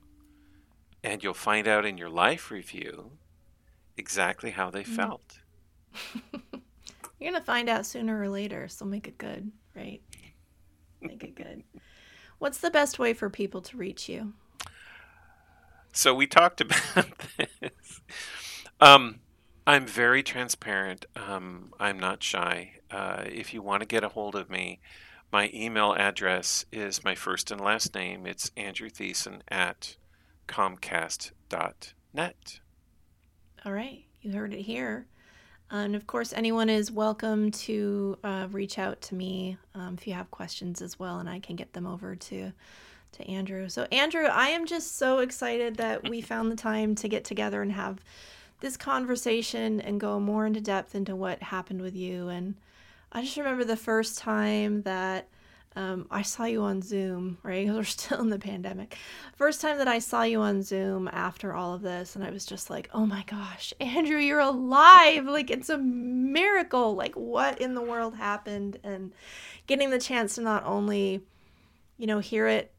and you'll find out in your life review exactly how they mm. felt. You're going to find out sooner or later, so make it good, right? Make it good. What's the best way for people to reach you? So we talked about this. Um, I'm very transparent. Um, I'm not shy. Uh, if you want to get a hold of me, my email address is my first and last name. It's Andrew Thiessen at Comcast.net. All right. You heard it here. And of course, anyone is welcome to uh, reach out to me um, if you have questions as well, and I can get them over to to Andrew. So, Andrew, I am just so excited that we found the time to get together and have this conversation and go more into depth into what happened with you. And I just remember the first time that um, I saw you on Zoom, right? Because we're still in the pandemic. First time that I saw you on Zoom after all of this, and I was just like, oh my gosh, Andrew, you're alive. Like, it's a miracle. Like, what in the world happened? And getting the chance to not only, you know, hear it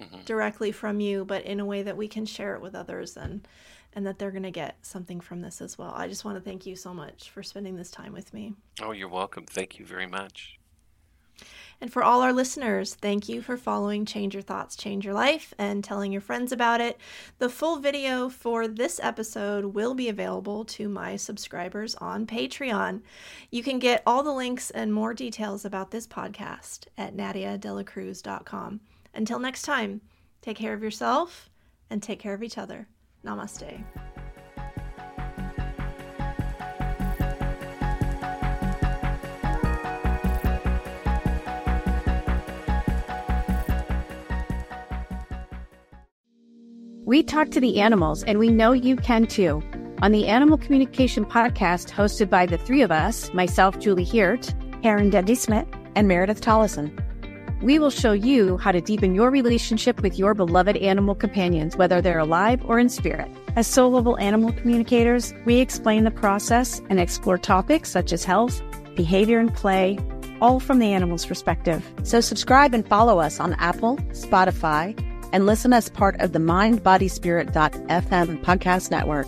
mm-hmm. directly from you, but in a way that we can share it with others and and that they're going to get something from this as well. I just want to thank you so much for spending this time with me. Oh, you're welcome. Thank you very much. And for all our listeners, thank you for following Change Your Thoughts, Change Your Life and telling your friends about it. The full video for this episode will be available to my subscribers on Patreon. You can get all the links and more details about this podcast at nadiadelacruz.com. Until next time, take care of yourself and take care of each other. Namaste. We talk to the animals, and we know you can too. On the Animal Communication Podcast, hosted by the three of us myself, Julie Hiert, Karen Dudley Smith, and Meredith Tollison. We will show you how to deepen your relationship with your beloved animal companions, whether they're alive or in spirit. As soul level animal communicators, we explain the process and explore topics such as health, behavior, and play, all from the animal's perspective. So, subscribe and follow us on Apple, Spotify, and listen as part of the mindbodyspirit.fm podcast network.